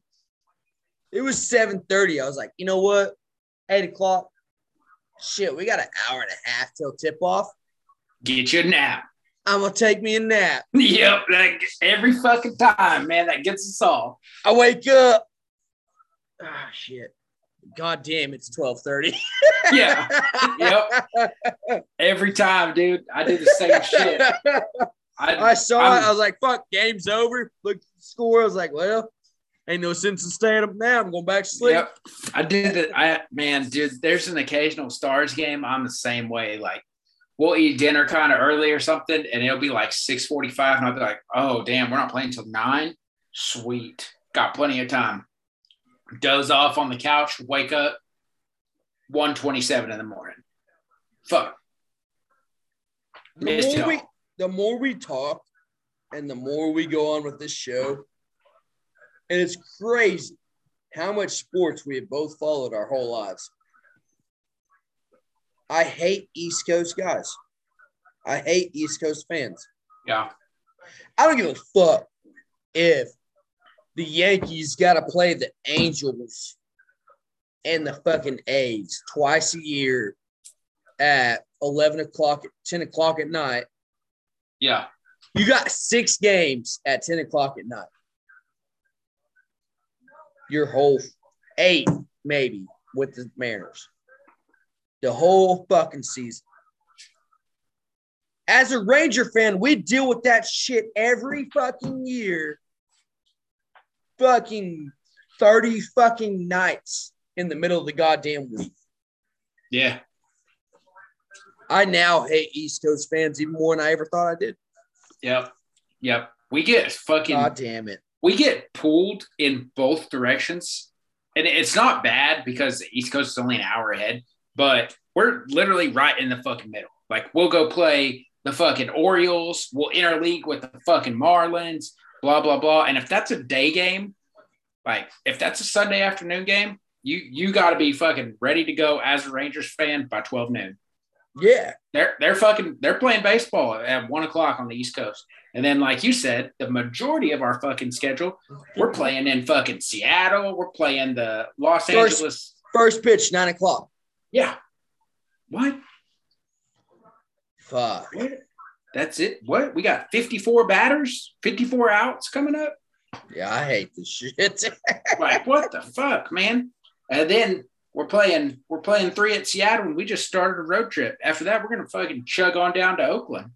It was 7:30. I was like, you know what? Eight o'clock. Shit, we got an hour and a half till tip off. get your nap. I'm gonna take me a nap. (laughs) Yep, like every fucking time, man, that gets us all. I wake up. Ah, shit. God damn, it's twelve thirty. (laughs) Yeah. Yep. (laughs) Every time, dude, I do the same shit. I, I saw I'm- it. I was like, "Fuck, game's over." Looked at the score. I was like, "Well, ain't no sense in staying up now. I'm going back to sleep." Yep. I did it. I man, dude, there's an occasional stars game. I'm the same way. Like we'll eat dinner kind of early or something, and it'll be like 645, and I'll be like, oh damn, we're not playing till nine. Sweet. Got plenty of time. Doze off on the couch, wake up, 127 in the morning. Fuck. Missed it we. The more we talk, and the more we go on with this show, and it's crazy how much sports we have both followed our whole lives. I hate East Coast guys. I hate East Coast fans. Yeah. I don't give a fuck if the Yankees got to play the Angels and the fucking A's twice a year at 11 o'clock, 10 o'clock at night. Yeah. You got six games at 10 o'clock at night. Your whole eight, maybe, with the Mariners. The whole fucking season. As a Ranger fan, we deal with that shit every fucking year. Fucking 30 fucking nights in the middle of the goddamn week. Yeah. I now hate East Coast fans even more than I ever thought I did. Yep. Yep. We get fucking God damn it. we get pulled in both directions. And it's not bad because the East Coast is only an hour ahead, but we're literally right in the fucking middle. Like we'll go play the fucking Orioles, we'll interleague with the fucking Marlins, blah, blah, blah. And if that's a day game, like if that's a Sunday afternoon game, you you gotta be fucking ready to go as a Rangers fan by 12 noon. Yeah. They're they're fucking they're playing baseball at one o'clock on the East Coast. And then, like you said, the majority of our fucking schedule, we're mm-hmm. playing in fucking Seattle. We're playing the Los First- Angeles. First pitch, nine o'clock. Yeah. What? Fuck. What? That's it. What? We got 54 batters, 54 outs coming up. Yeah, I hate this shit. (laughs) Like, what the fuck, man? And then we're playing, we're playing three at Seattle, and we just started a road trip. After that, we're gonna fucking chug on down to Oakland.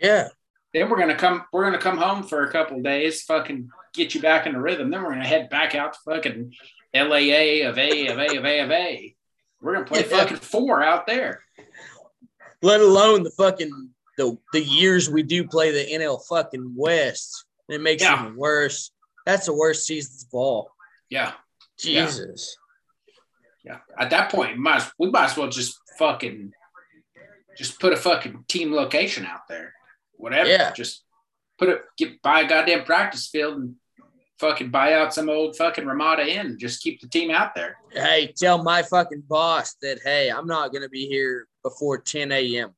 yeah. Then we're gonna come. We're gonna come home for a couple days. Fucking get you back in the rhythm. Then we're gonna head back out to fucking LAA of A of A of A of A. We're gonna play Yeah. fucking four out there. Let alone the fucking the the years we do play the NL fucking West. It makes it Yeah. even worse. That's the worst seasons of all. Yeah, Yeah. Jesus. yeah. At that point, we might as- we might as well just fucking just put a fucking team location out there. Whatever. Yeah. Just put it. Get buy a goddamn practice field and fucking buy out some old fucking Ramada Inn. Just keep the team out there. Hey, tell my fucking boss that hey, I'm not gonna be here before 10 a.m.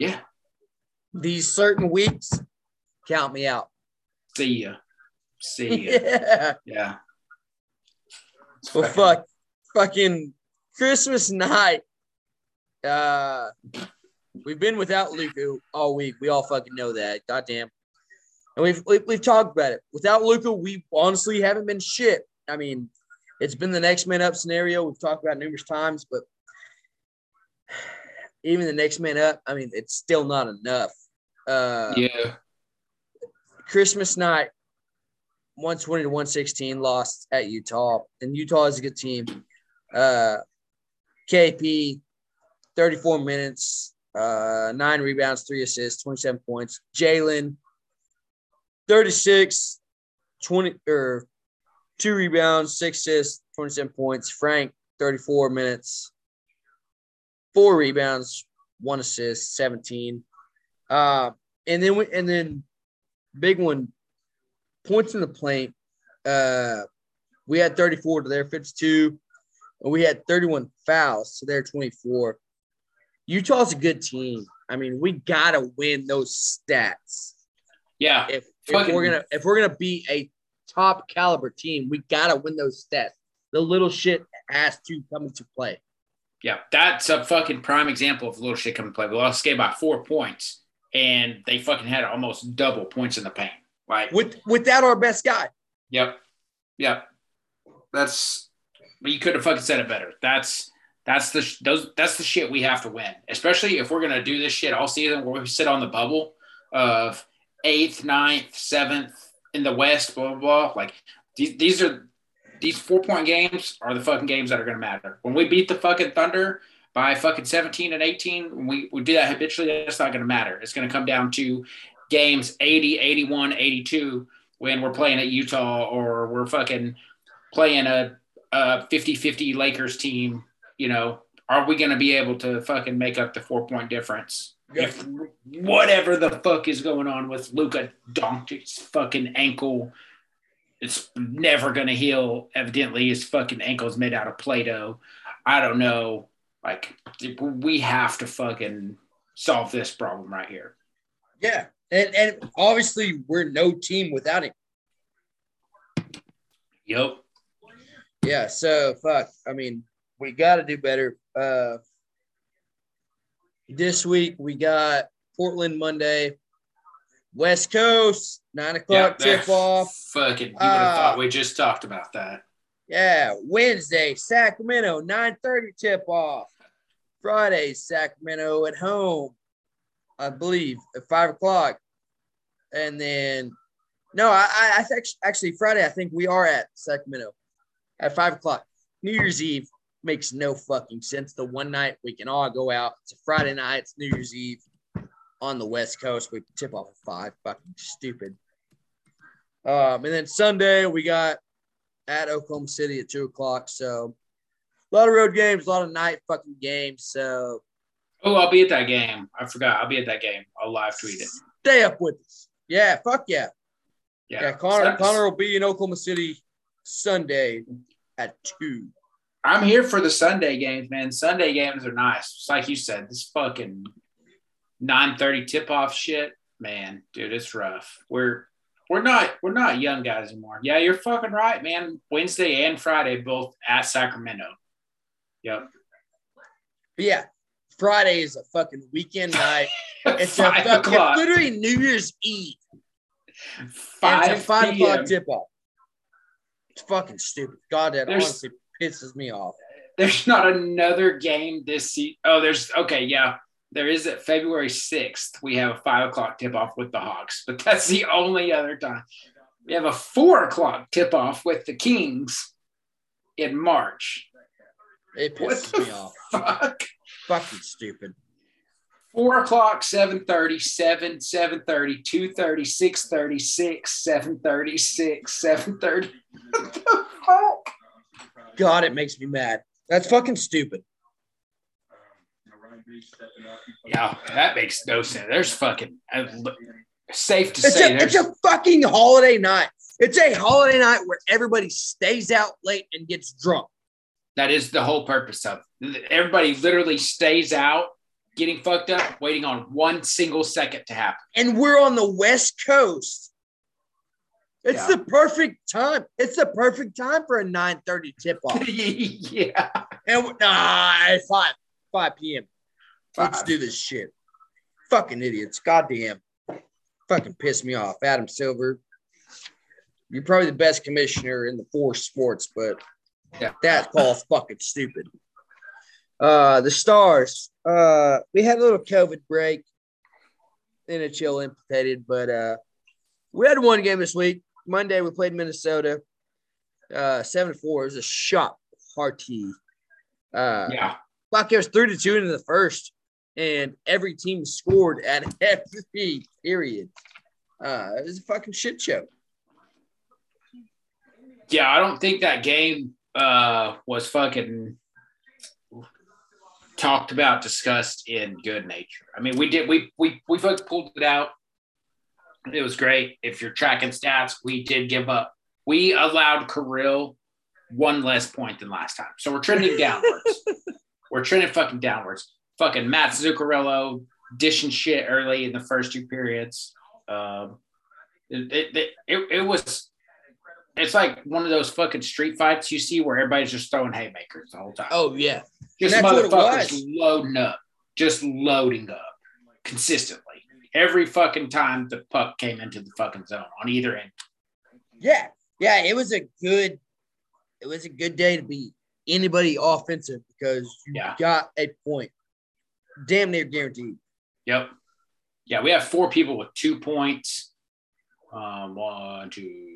Yeah. These certain weeks, count me out. See ya. See ya. (laughs) yeah. yeah. Well, fuck, fucking Christmas night. Uh, we've been without Luka all week. We all fucking know that. Goddamn. And we've, we've we've talked about it. Without Luka, we honestly haven't been shit. I mean, it's been the next man up scenario. We've talked about it numerous times, but even the next man up, I mean, it's still not enough. Uh, Yeah. Christmas night, 120 to 116, lost at Utah. And Utah is a good team. Uh, KP, 34 minutes, uh, nine rebounds, three assists, 27 points. Jalen, 36, 20 or two rebounds, six assists, 27 points. Frank, 34 minutes, four rebounds, one assist, 17. Uh, and then we, and then big one, points in the paint. Uh, we had 34 to their 52, and we had 31 fouls to their 24. Utah's a good team. I mean, we gotta win those stats. Yeah. If, if we're gonna if we're gonna be a top caliber team, we gotta win those stats. The little shit has to come into play. Yeah. That's a fucking prime example of little shit coming to play. We lost game by four points, and they fucking had almost double points in the paint. Like, With without our best guy. yep. Yep. That's but you could have fucking said it better. That's that's the those that's the shit we have to win, especially if we're gonna do this shit all season where we sit on the bubble of eighth, ninth, seventh in the West, blah blah blah. Like these these are these four point games are the fucking games that are gonna matter. When we beat the fucking Thunder by fucking 17 and 18, we, we do that habitually, that's not gonna matter. It's gonna come down to games 80, 81, 82 when we're playing at Utah or we're fucking playing a, a 50-50 Lakers team, you know, are we going to be able to fucking make up the four point difference? Yeah. If whatever the fuck is going on with Luka Doncic's fucking ankle, it's never going to heal. Evidently, his fucking ankle's made out of Play-Doh. I don't know. Like, we have to fucking solve this problem right here. Yeah. And, and obviously, we're no team without him. Yep. Yeah. So, fuck. I mean, we got to do better. Uh, this week we got Portland Monday, West Coast, nine o'clock tip off. Fucking, you would have uh, thought we just talked about that. Yeah, Wednesday, Sacramento, nine thirty tip off. Friday, Sacramento at home, I believe, at five o'clock, and then no, I, I think actually Friday. I think we are at Sacramento at five o'clock. New Year's Eve makes no fucking sense. The one night we can all go out. It's a Friday night. It's New Year's Eve on the West Coast. We tip off at five. Fucking stupid. Um, and then Sunday we got at Oklahoma City at two o'clock. So a lot of road games, a lot of night fucking games. So oh, I'll be at that game. I forgot. I'll be at that game. I'll live tweet it. Stay up with us. Yeah, fuck yeah. Yeah, yeah Connor, Connor will be in Oklahoma City Sunday at two. I'm here for the Sunday games, man. Sunday games are nice. It's like you said, this fucking 9:30 tip-off shit, man, dude, it's rough. We're we're not we're not young guys anymore. Yeah, you're fucking right, man. Wednesday and Friday both at Sacramento. Yep. yeah, Friday is a fucking weekend night. (laughs) It's a fucking, it's literally New Year's Eve. Five, five o'clock tip off. It's fucking stupid. God, that There's, honestly pisses me off. There's not another game this season. Oh, there's okay, yeah. There is at February 6th. We have a five o'clock tip off with the Hawks, but that's the only other time. We have a four o'clock tip off with the Kings in March. It pisses me off. Fuck. Fucking stupid. Four o'clock, 7.30, 7, 7.30, 2.30, 6.30, 7.30, 6, 7.30. (laughs) What the fuck? God, it makes me mad. That's fucking stupid. Yeah, that makes no sense. There's fucking uh, safe to it's say. A, it's a fucking holiday night. It's a holiday night where everybody stays out late and gets drunk. That is the whole purpose of it. Everybody literally stays out, getting fucked up, waiting on one single second to happen. And we're on the West Coast it's yeah. the perfect time. It's the perfect time for a 9:30 tip (laughs) off. yeah. And nah, 5 5 p.m. let Let's do this shit. Fucking idiots. Goddamn. Fucking piss me off. Adam Silver. You're probably the best commissioner in the four sports, but yeah, that call's fucking stupid. Uh the stars. Uh we had a little COVID break. NHL implicated, but uh we had one game this week. Monday we played Minnesota, uh, seven to four. It was a shot party. Uh, yeah, it was three to two into the first, and every team scored at (laughs) every period. Uh, it was a fucking shit show. Yeah, I don't think that game uh, was fucking talked about, discussed in good nature. I mean, we did we we we pulled it out it was great. If you're tracking stats, we did give up. We allowed Kirill one less point than last time. So we're trending downwards. (laughs) we're trending fucking downwards. Fucking Mats Zuccarello dishing shit early in the first two periods. Um, it, it, it, it, was, it's like one of those fucking street fights you see where everybody's just throwing haymakers the whole time. Oh, yeah. Just motherfuckers loading up, just loading up consistently every fucking time the puck came into the fucking zone on either end. Yeah, yeah, it was a good, it was a good day to be anybody offensive because you Yeah. got a point, damn near guaranteed. Yep. Yeah, we have four people with two points. Um, one, two,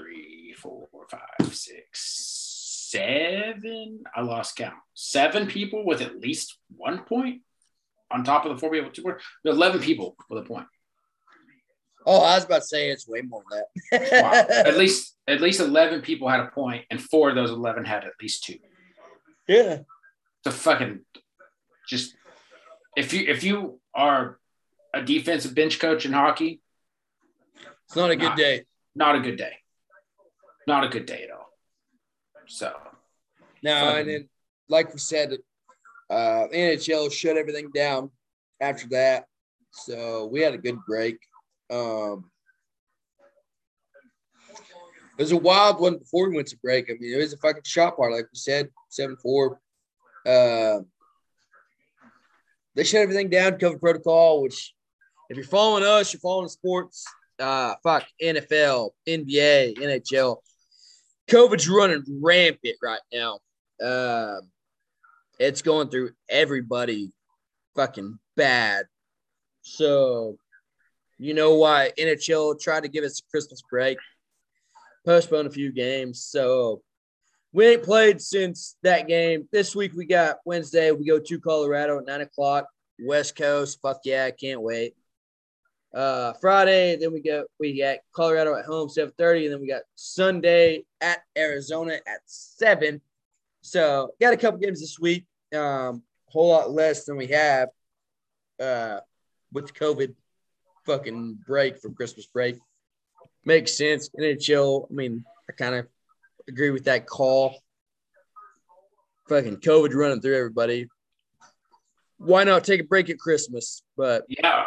three, four, five, six, seven. I lost count. Seven people with at least one point on top of the four people with two have Eleven people with a point. Oh, I was about to say it's way more than Wow. that. (laughs) at least at least eleven people had a point, and four of those eleven had at least two. yeah. A fucking just if you if you are a defensive bench coach in hockey, It's not a good Nah. day. not a good day. Not a good day at all. So No, Fucking- and then like we said, uh, NHL shut everything down after that. So we had a good break. Um, it was a wild one before we went to break. I mean, it was a fucking shot part, like we said, 7 4. Uh, they shut everything down, COVID protocol, which if you're following us, you're following sports, uh, fuck, NFL, NBA, NHL. COVID's running rampant right now. Um, it's going through everybody fucking bad. So, you know why NHL tried to give us a Christmas break, postpone a few games. So, we ain't played since that game. This week we got Wednesday. We go to Colorado at nine o'clock, West Coast. Fuck yeah, I can't wait. Uh, Friday, then we go we got Colorado at home seven thirty, and then we got Sunday at Arizona at seven. So got a couple games this week. Um, whole lot less than we have uh, with COVID fucking break from Christmas break. Makes sense. NHL. I mean, I kind of agree with that call. Fucking COVID running through everybody. Why not take a break at Christmas? But yeah,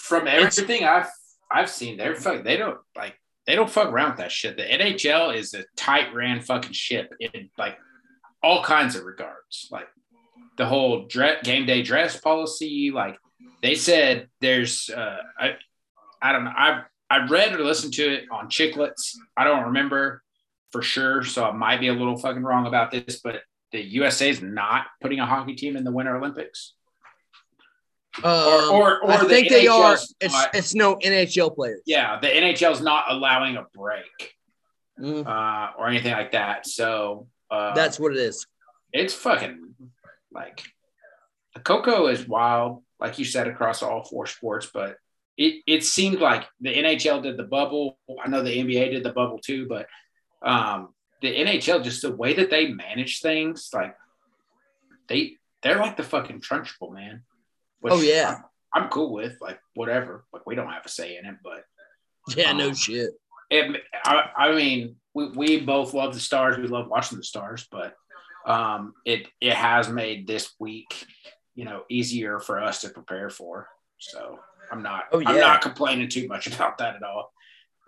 from everything I've I've seen, they're fuck they don't like they don't fuck around with that shit. The NHL is a tight ran fucking ship in like all kinds of regards. Like the whole dress, game day dress policy. Like they said, there's uh, I I don't know. I I read or listened to it on Chiclets. I don't remember for sure, so I might be a little fucking wrong about this, but the USA is not putting a hockey team in the Winter Olympics. Um, or- or I the think they are. It's not- it's no NHL players. Yeah, the NHL is not allowing a break Mhm. uh, or anything like that. So uh, That's what it is. it's fucking like the Coco is wild, like you said, across all four sports. But it it seemed like the NHL did the bubble. I know the NBA did the bubble too, but um, the NHL just the way that they manage things, like they they're like the fucking Trunchbull man. Which Oh, yeah. I'm, I'm cool with like whatever. Like we don't have a say in it, but Yeah, no Um, shit. it, I, I mean, we, we both love the stars. We love watching the stars, but um, it it has made this week, you know, easier for us to prepare for. So I'm not Oh, I'm not complaining too much (laughs) about that at all.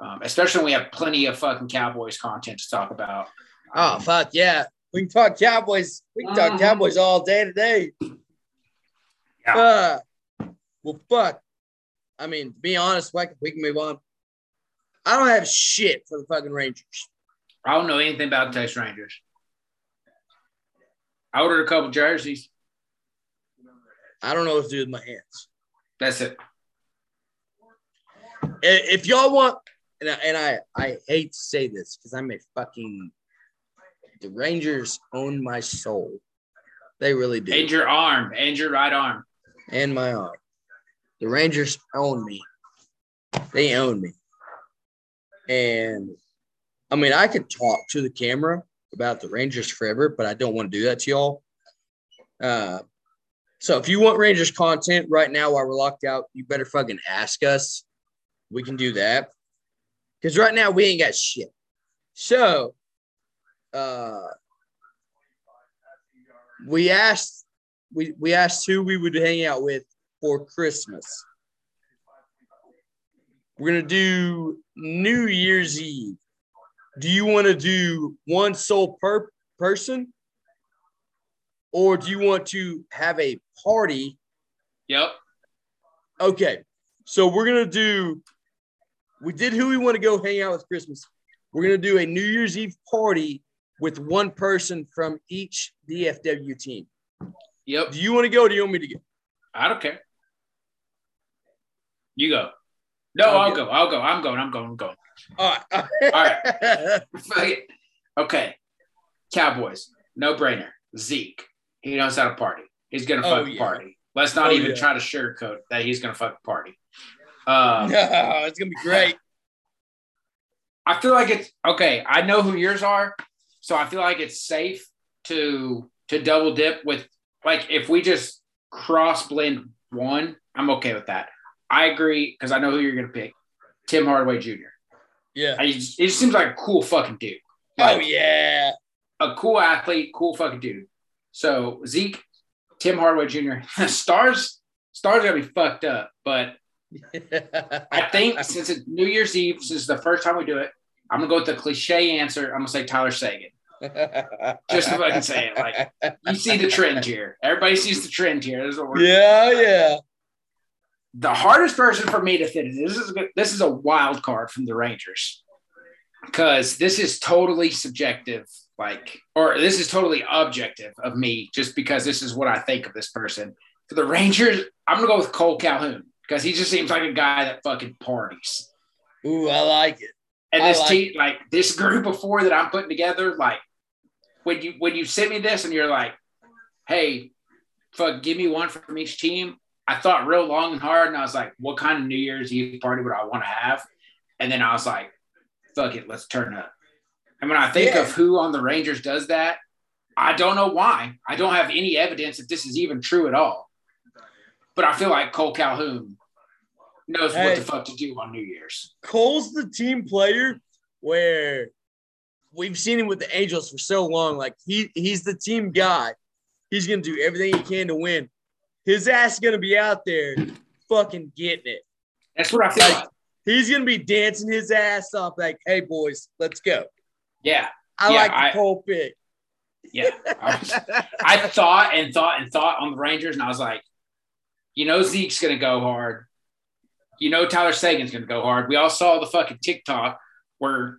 Um, especially when we have plenty of fucking Cowboys content to talk about. Oh fuck yeah. We can talk Cowboys. We can talk Mhm. Cowboys all day today. Yeah. Uh, well, fuck. I mean, to be honest, we can move on. I don't have shit for the fucking Rangers. I don't know anything about the Texas Rangers. I ordered a couple jerseys. I don't know what to do with my hands. That's it. If y'all want, and I, and I, I hate to say this because I'm a fucking. The Rangers own my soul. They really do. And your arm, and your right arm. And my arm. The Rangers own me. They own me. And I mean, I could talk to the camera about the Rangers forever, but I don't want to do that to y'all. Uh, so if you want Rangers content right now while we're locked out, you better fucking ask us. We can do that. Because right now we ain't got shit. So uh we asked we we asked who we would hang out with for Christmas. We're gonna do New Year's Eve. Do you want to do one sole per person, or do you want to have a party? Yep. Okay, so we're gonna do. We did who we want to go hang out with Christmas. We're gonna do a New Year's Eve party with one person from each DFW team. Yep. Do you want to go? Or do you want me to go? I don't care. You go. No, I'll I'll, go. go. I'll go. I'm going. I'm going. I'm going. All right. All right. Okay. Cowboys. No brainer. Zeke. He knows how to party. He's gonna Oh, fuck yeah. party. Let's not Oh, even yeah. try to sugarcoat that he's gonna fuck party. Um, no, (laughs) it's gonna be great. I feel like it's okay. I know who yours are, so I feel like it's safe to to double dip with like if we just cross blend one, I'm okay with that. I agree because I know who you're gonna pick, Tim Hardaway Jr. Yeah. I it just seems like a cool fucking dude, Oh yeah. a cool athlete, cool fucking dude. So Zeke, Tim Hardaway Jr. (laughs) stars stars gonna be fucked up, but (laughs) I think since it's New Year's Eve, since the first time we do it, I'm gonna go with the cliche answer. I'm gonna say Tyler Seguin. Just to fucking say it. Like you see the trend here. Everybody sees the trend here. This is what we're yeah, yeah. the hardest person for me to fit in. This is a, this is a wild card from the Rangers because this is totally subjective, like, or this is totally objective of me, just because this is what I think of this person. For the Rangers, I'm gonna go with Kole Calhoun because he just seems like a guy that fucking parties. Ooh, I like it. And this like team, like this group of four that I'm putting together, like when you when you sent me this and you're like, hey, fuck, give me one from each team. I thought real long and hard, and I was like, what kind of New Year's Eve party would I want to have? And then I was like, fuck it, let's turn up. And when I think Yeah. of who on the Rangers does that, I don't know why. I don't have any evidence that this is even true at all. But I feel like Kole Calhoun knows Hey. what the fuck to do on New Year's. Kole's the team player where we've seen him with the Angels for so long. Like he he's the team guy. He's gonna do everything he can to win. His ass is gonna be out there fucking getting it. That's what I feel Like- like. He's gonna be dancing his ass off like, hey boys, let's go. Yeah. I Yeah, like the I- Kole pick. Yeah. I, was- I thought and thought and thought on the Rangers, and I was like, you know, Zeke's going to go hard. You know, Tyler Seguin's going to go hard. We all saw the fucking TikTok where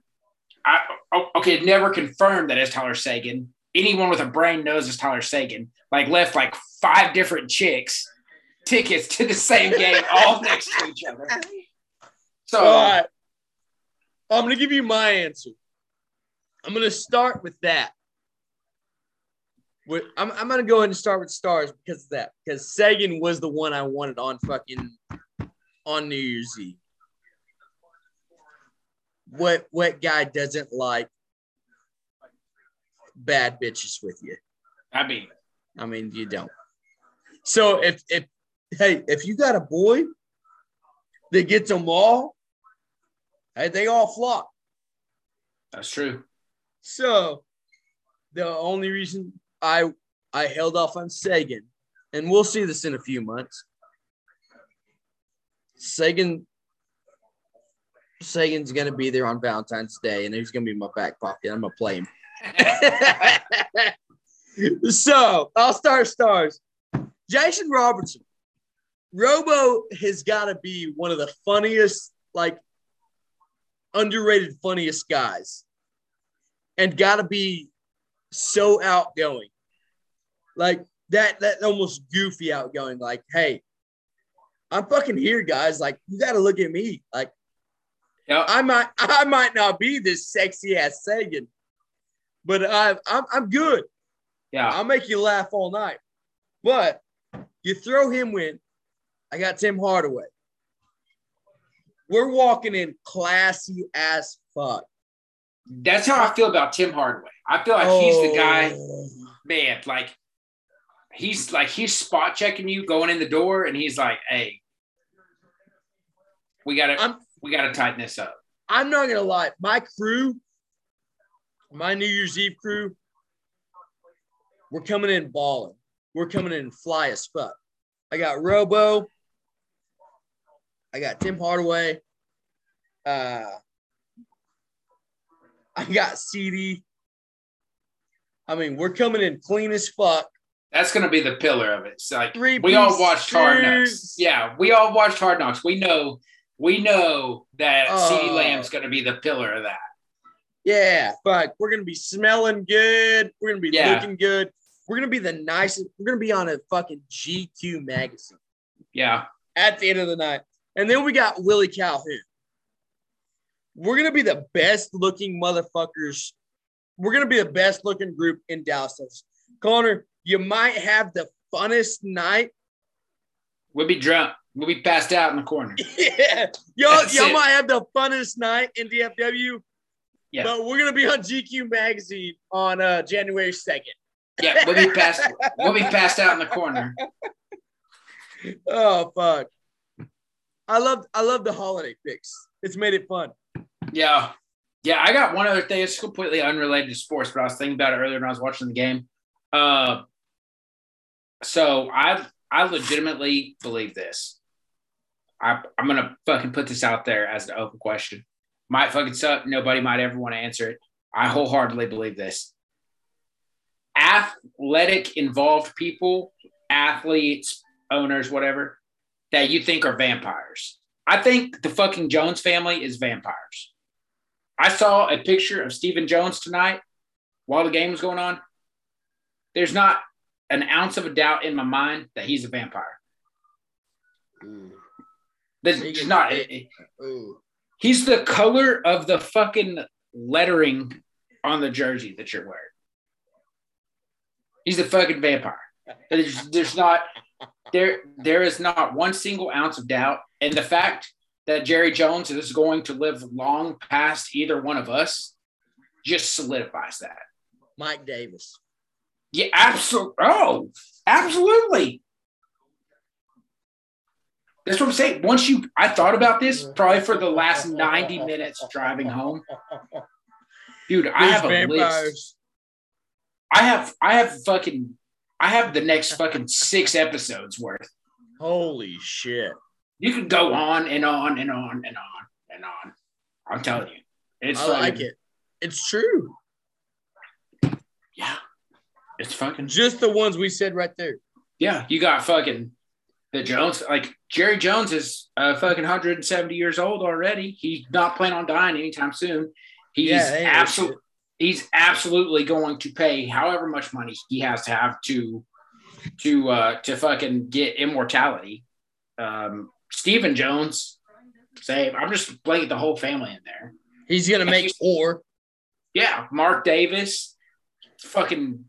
I, oh, okay, never confirmed that it's Tyler Seguin. Anyone with a brain knows it's Tyler Seguin. Like, left like five different chicks tickets to the same game (laughs) all next to each other. So, All right. I'm gonna give you my answer. I'm gonna start with that. With, I'm, I'm gonna go ahead and start with stars because of that. Because Seguin was the one I wanted on fucking on New Year's Eve. What what guy doesn't like bad bitches with you? I mean, I mean, you don't. So if if hey, if you got a boy that gets them all, hey, they all flock. that's true. So the only reason I I held off on Seguin, and we'll see this in a few months. Seguin Seguin's gonna be there on Valentine's Day, and he's gonna be in my back pocket. I'm gonna play him. (laughs) so I'll start stars. Jason Robertson. Robo has got to be one of the funniest, like underrated, funniest guys, and got to be so outgoing, like that. That almost goofy outgoing. Like, hey, I'm fucking here, guys. Like, you got to look at me. Like, Yeah. I might, (laughs) I might not be this sexy ass Seguin, but I, I'm, I'm good. Yeah. I'll make you laugh all night. But you throw him in. I got Tim Hardaway. We're walking in classy as fuck. That's how I feel about Tim Hardaway. I feel like he's the guy, Oh. man, like he's like he's spot checking you going in the door and he's like, hey, we gotta I'm we gotta tighten this up. I'm not gonna lie. My crew, my New Year's Eve crew, we're coming in balling. We're coming in fly as fuck. I got Robo. I got Tim Hardaway. Uh, I got CeeDee. I mean, we're coming in clean as fuck. That's gonna be the pillar of it. It's like Three we all watched Hard Knocks. Yeah, we all watched Hard Knocks. We know we know that CeeDee Oh. Lamb's gonna be the pillar of that. Yeah, but we're gonna be smelling good. We're gonna be Yeah. looking good. We're gonna be the nicest. We're gonna be on a fucking GQ magazine Yeah. at the end of the night. And then we got Willie Calhoun. We're gonna be the best looking motherfuckers. We're gonna be the best looking group in Dallas. Connor, you might have the funnest night. We'll be drunk. We'll be passed out in the corner. (laughs) Yeah, y'all, That's y'all it. might have the funnest night in DFW. Yeah. But we're gonna be on GQ magazine on uh, January second. Yeah, we'll be passed. (laughs) We'll be passed out in the corner. Oh fuck! I love I love the holiday picks. It's made it fun. Yeah. Yeah, I got one other thing. It's completely unrelated to sports, but I was thinking about it earlier when I was watching the game. Uh, so I I legitimately believe this. I, I'm gonna fucking put this out there as an open question. Might fucking suck. Nobody might ever want to answer it. I wholeheartedly believe this. Athletic involved people, athletes, owners, whatever, that you think are vampires. I think the fucking Jones family is vampires. I saw a picture of Stephen Jones tonight while the game was going on. There's not an ounce of a doubt in my mind that he's a vampire. There's just not. Eh, it- eh. it- he's the color of the fucking lettering on the jersey that you're wearing. He's a fucking vampire. There's, there's not there there is not one single ounce of doubt. And the fact that Jerry Jones is going to live long past either one of us just solidifies that. Mike Davis. Yeah, absolutely. Oh, absolutely. That's what I'm saying. Once you, I thought about this probably for the last 90 minutes driving home. Dude, I These have a list. I have, I have fucking, I have the next fucking six episodes worth. Holy shit! You can go on and on and on and on and on. I'm telling you, it's I like fucking- it. It's true. Yeah, it's fucking Just the ones we said right there. Yeah, you got fucking the Jones. Like Jerry Jones is uh, fucking 170 years old already. He's not planning on dying anytime soon. He's Yeah, they ain't no absolutely he's absolutely going to pay however much money he has to have to to uh to fucking get immortality. Um Stephen Jones, same. I'm just blanking the whole family in there. He's gonna make four. Yeah, Mark Davis, fucking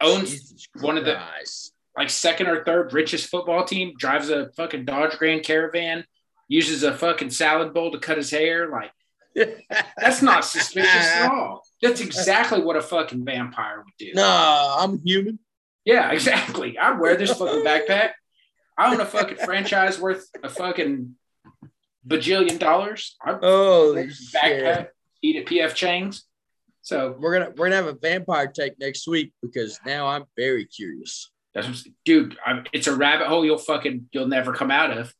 owns Jesus one of the- Christ. Like second or third richest football team, drives a fucking Dodge Grand Caravan, uses a fucking salad bowl to cut his hair. Like (laughs) that's not suspicious at all. That's exactly what a fucking vampire would do. No, I'm human. Yeah, (laughs) exactly. I'd wear this fucking backpack. I own a fucking (laughs) franchise worth a fucking bajillion dollars. I Holy backpack, shit! eat at PF Chang's. So We're gonna we're gonna have a vampire take next week because now I'm very curious. That's dude. I'm, it's a rabbit hole you'll fucking you'll never come out of.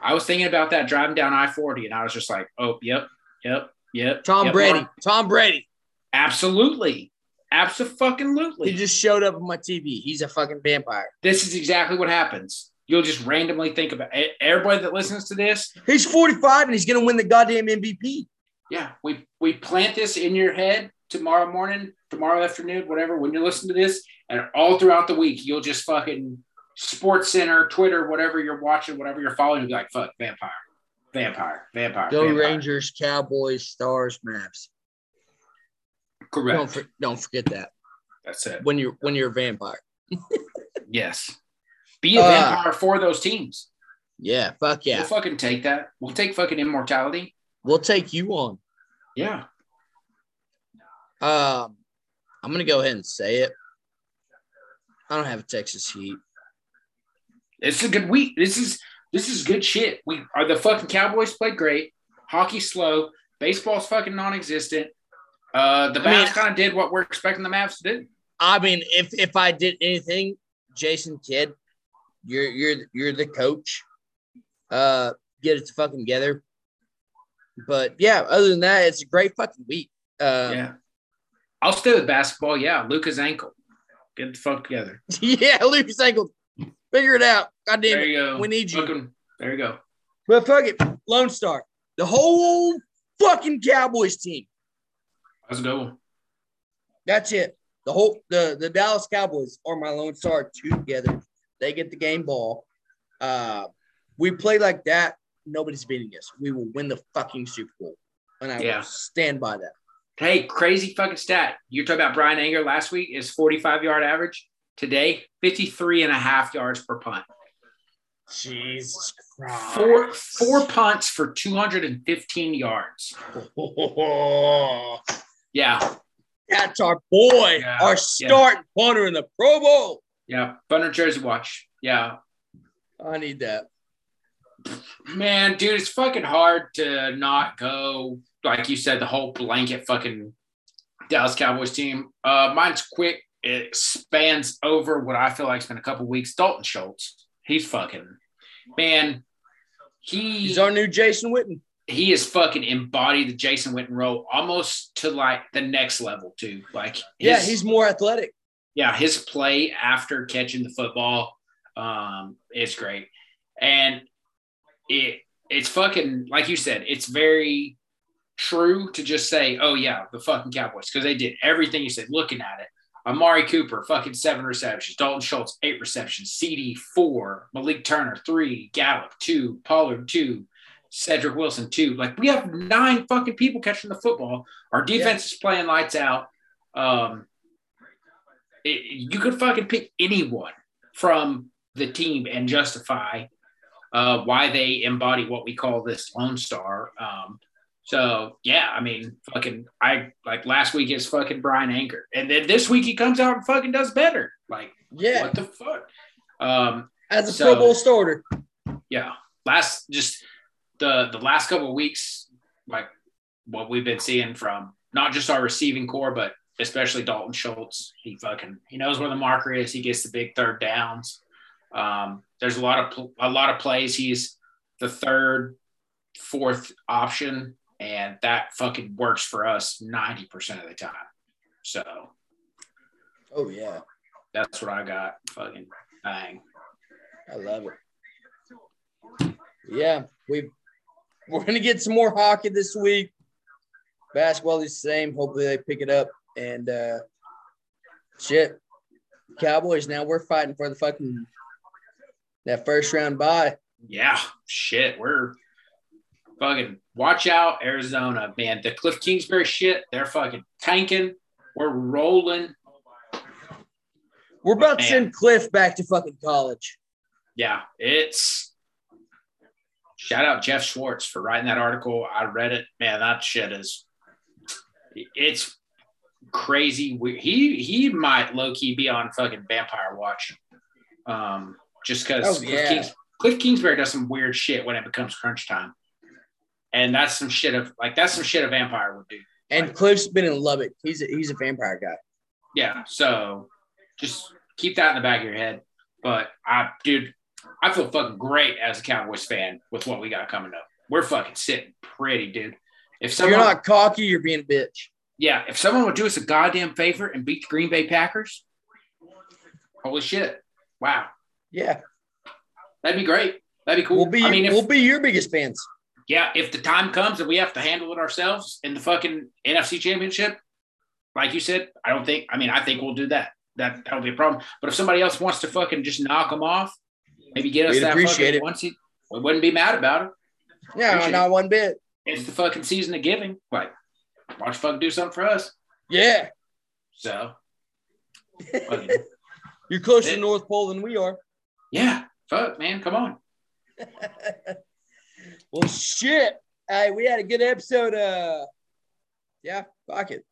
I was thinking about that driving down I forty, and I was just like, oh, yep, yep, yep. Tom yep, Brady. Mark. Tom Brady. absolutely, Absolutely. He just showed up on my TV. He's a fucking vampire. This is exactly what happens. You'll just randomly think about it. Everybody that listens to this, He's 45 and he's gonna win the goddamn MVP. yeah, we we plant this in your head tomorrow morning, tomorrow afternoon, whatever. When you listen to this, and all throughout the week, you'll just fucking Sports Center, Twitter, whatever you're watching, whatever you're following, you'll be like, fuck, vampire, vampire, vampire. Go vampire. Rangers, Cowboys, Stars, Mavs. Correct. Don't for, don't forget that That's it. when you're when you're a vampire. (laughs) Yes. Be a Uh, vampire for those teams. Yeah, fuck yeah. We'll fucking take that. We'll take fucking immortality. We'll take you on. Yeah. Um, I'm gonna go ahead and say it. I don't have a Texas Heat. It's a good week. This is this is good shit. We are the fucking Cowboys played great. Hockey slow. Baseball's fucking non-existent. Uh the Mavs kind of did what we're expecting the Mavs to do. I mean, if if I did anything, Jason Kidd, you're you're you're the coach. Uh, get it to fucking together. But yeah, other than that, it's a great fucking week. Uh, yeah. I'll stay with basketball. Yeah. Luka's ankle. Get the fuck together. (laughs) yeah, Luka's Ankle, figure it out. God damn There it, go. we need you. Fucking- there you go. But fuck it, Lone Star, the whole fucking Cowboys team. That's a good one. That's it. The whole the the Dallas Cowboys are my lone star together. They get the game ball. Uh, we play like that. Nobody's beating us. We will win the fucking Super Bowl, and I Yeah. will stand by that. Hey, crazy fucking stat. You're talking about Bryan Anger last week is 45 yard average. Today, 53 and a half yards per punt. Jesus Christ. Four four punts for 215 yards. (laughs) Yeah. That's our boy, Yeah, our yeah. starting punter in the Pro Bowl. Yeah. Thunder Jersey watch. Yeah. I need that. Man, dude, it's fucking hard to not go, like you said, the whole blanket fucking Dallas Cowboys team. Uh, mine's quick. It spans over what I feel like it's been a couple weeks. Dalton Schultz. He's fucking man. He He's our new Jason Witten. he is fucking embodied the Jason Witten role almost to like the next level too. Like his, Yeah, he's more athletic. yeah, his play after catching the football um, is great, and it it's fucking like you said, it's very true to just say, oh yeah, the fucking Cowboys because they did everything you said. Looking at it, Amari Cooper, fucking seven receptions, Dalton Schultz eight receptions, CeeDee four, Malik Turner three, Gallup two, Pollard two. Cedric Wilson too. Like we have nine fucking people catching the football. Our defense is playing lights out. Um, it, you could fucking pick anyone from the team and justify uh, why they embody what we call this Lone Star. Um, so yeah, I mean, fucking, I like last week is fucking Bryan Anger, and then this week he comes out and fucking does better. Like Yeah, what the fuck? Um, as a So- Pro Bowl starter. yeah. Last just the the last couple of weeks like what we've been seeing from not just our receiving core but especially dalton schultz. He fucking he knows where the marker is. He gets the big third downs. Um, there's a lot of a lot of plays. He's the third fourth option and that fucking works for us 90% of the time so Oh yeah, that's what i got fucking bang I love it. Yeah, we we're gonna get some more hockey this week. Basketball is the same. Hopefully they pick it up and uh shit. Cowboys now we're fighting for the fucking that first round bye. Yeah, shit. We're fucking watch out, Arizona, man. The Cliff Kingsbury shit, they're fucking tanking. We're rolling. We're about to send Cliff back to fucking college. Yeah, it's shout out Jeff Schwartz for writing that article. I read it. Man, that shit is it's crazy. He he might low key be on fucking Vampire Watch. Um, just because Oh, Cliff. Kings, Cliff Kingsbury does some weird shit when it becomes crunch time. And that's some shit of like that's some shit a vampire would do. And Cliff's been in Lubbock. He's a, he's a vampire guy. Yeah. So just keep that in the back of your head. But I, dude, I feel fucking great as a Cowboys fan with what we got coming up. We're fucking sitting pretty, dude. If If someone, you're not cocky, you're being a bitch. yeah, if someone would do us a goddamn favor and beat the Green Bay Packers, holy shit, wow, Yeah, that'd be great. That'd be cool. we'll be I mean, if, we'll be your biggest fans. Yeah, if the time comes and we have to handle it ourselves in the fucking NFC Championship, like you said, I don't think. I mean, I think we'll do that. That that'll be a problem. But if somebody else wants to fucking just knock them off, maybe get us We'd that appreciate fucking it. one seed, we wouldn't be mad about it. Yeah, Appreciate not one bit. It's the fucking season of giving. Like, why don't you fucking do something for us? Yeah, So, (laughs) you're closer Yeah. to North Pole than we are. yeah, fuck, man, come on. (laughs) Well, shit. Hey, we had a good episode. Uh, yeah, fuck it.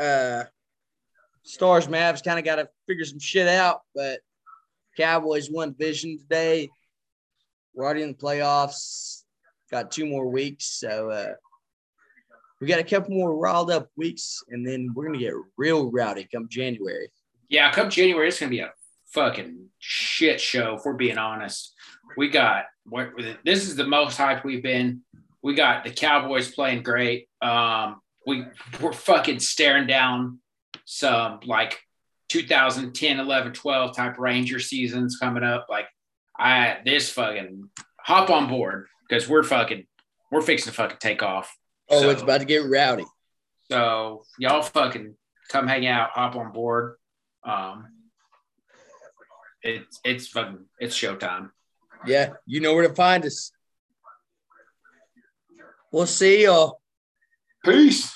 Uh, Stars Mavs kind of got to figure some shit out, but Cowboys won division today. We're already in the playoffs. Got two more weeks, so uh, we got a couple more riled up weeks, and then we're gonna get real rowdy come January. Yeah, come January, it's gonna be a fucking shit show. If we're being honest, we got what this is the most hype we've been. We got the Cowboys playing great. Um, we we're fucking staring down some like 2010, 11, 12 type Ranger seasons coming up. Like I this fucking hop on board because we're fucking we're fixing to fucking take off. Oh, So- it's about to get rowdy. So y'all fucking come hang out, hop on board. Um, it's it's fucking it's showtime. Yeah, you know where to find us. We'll see y'all. Peace.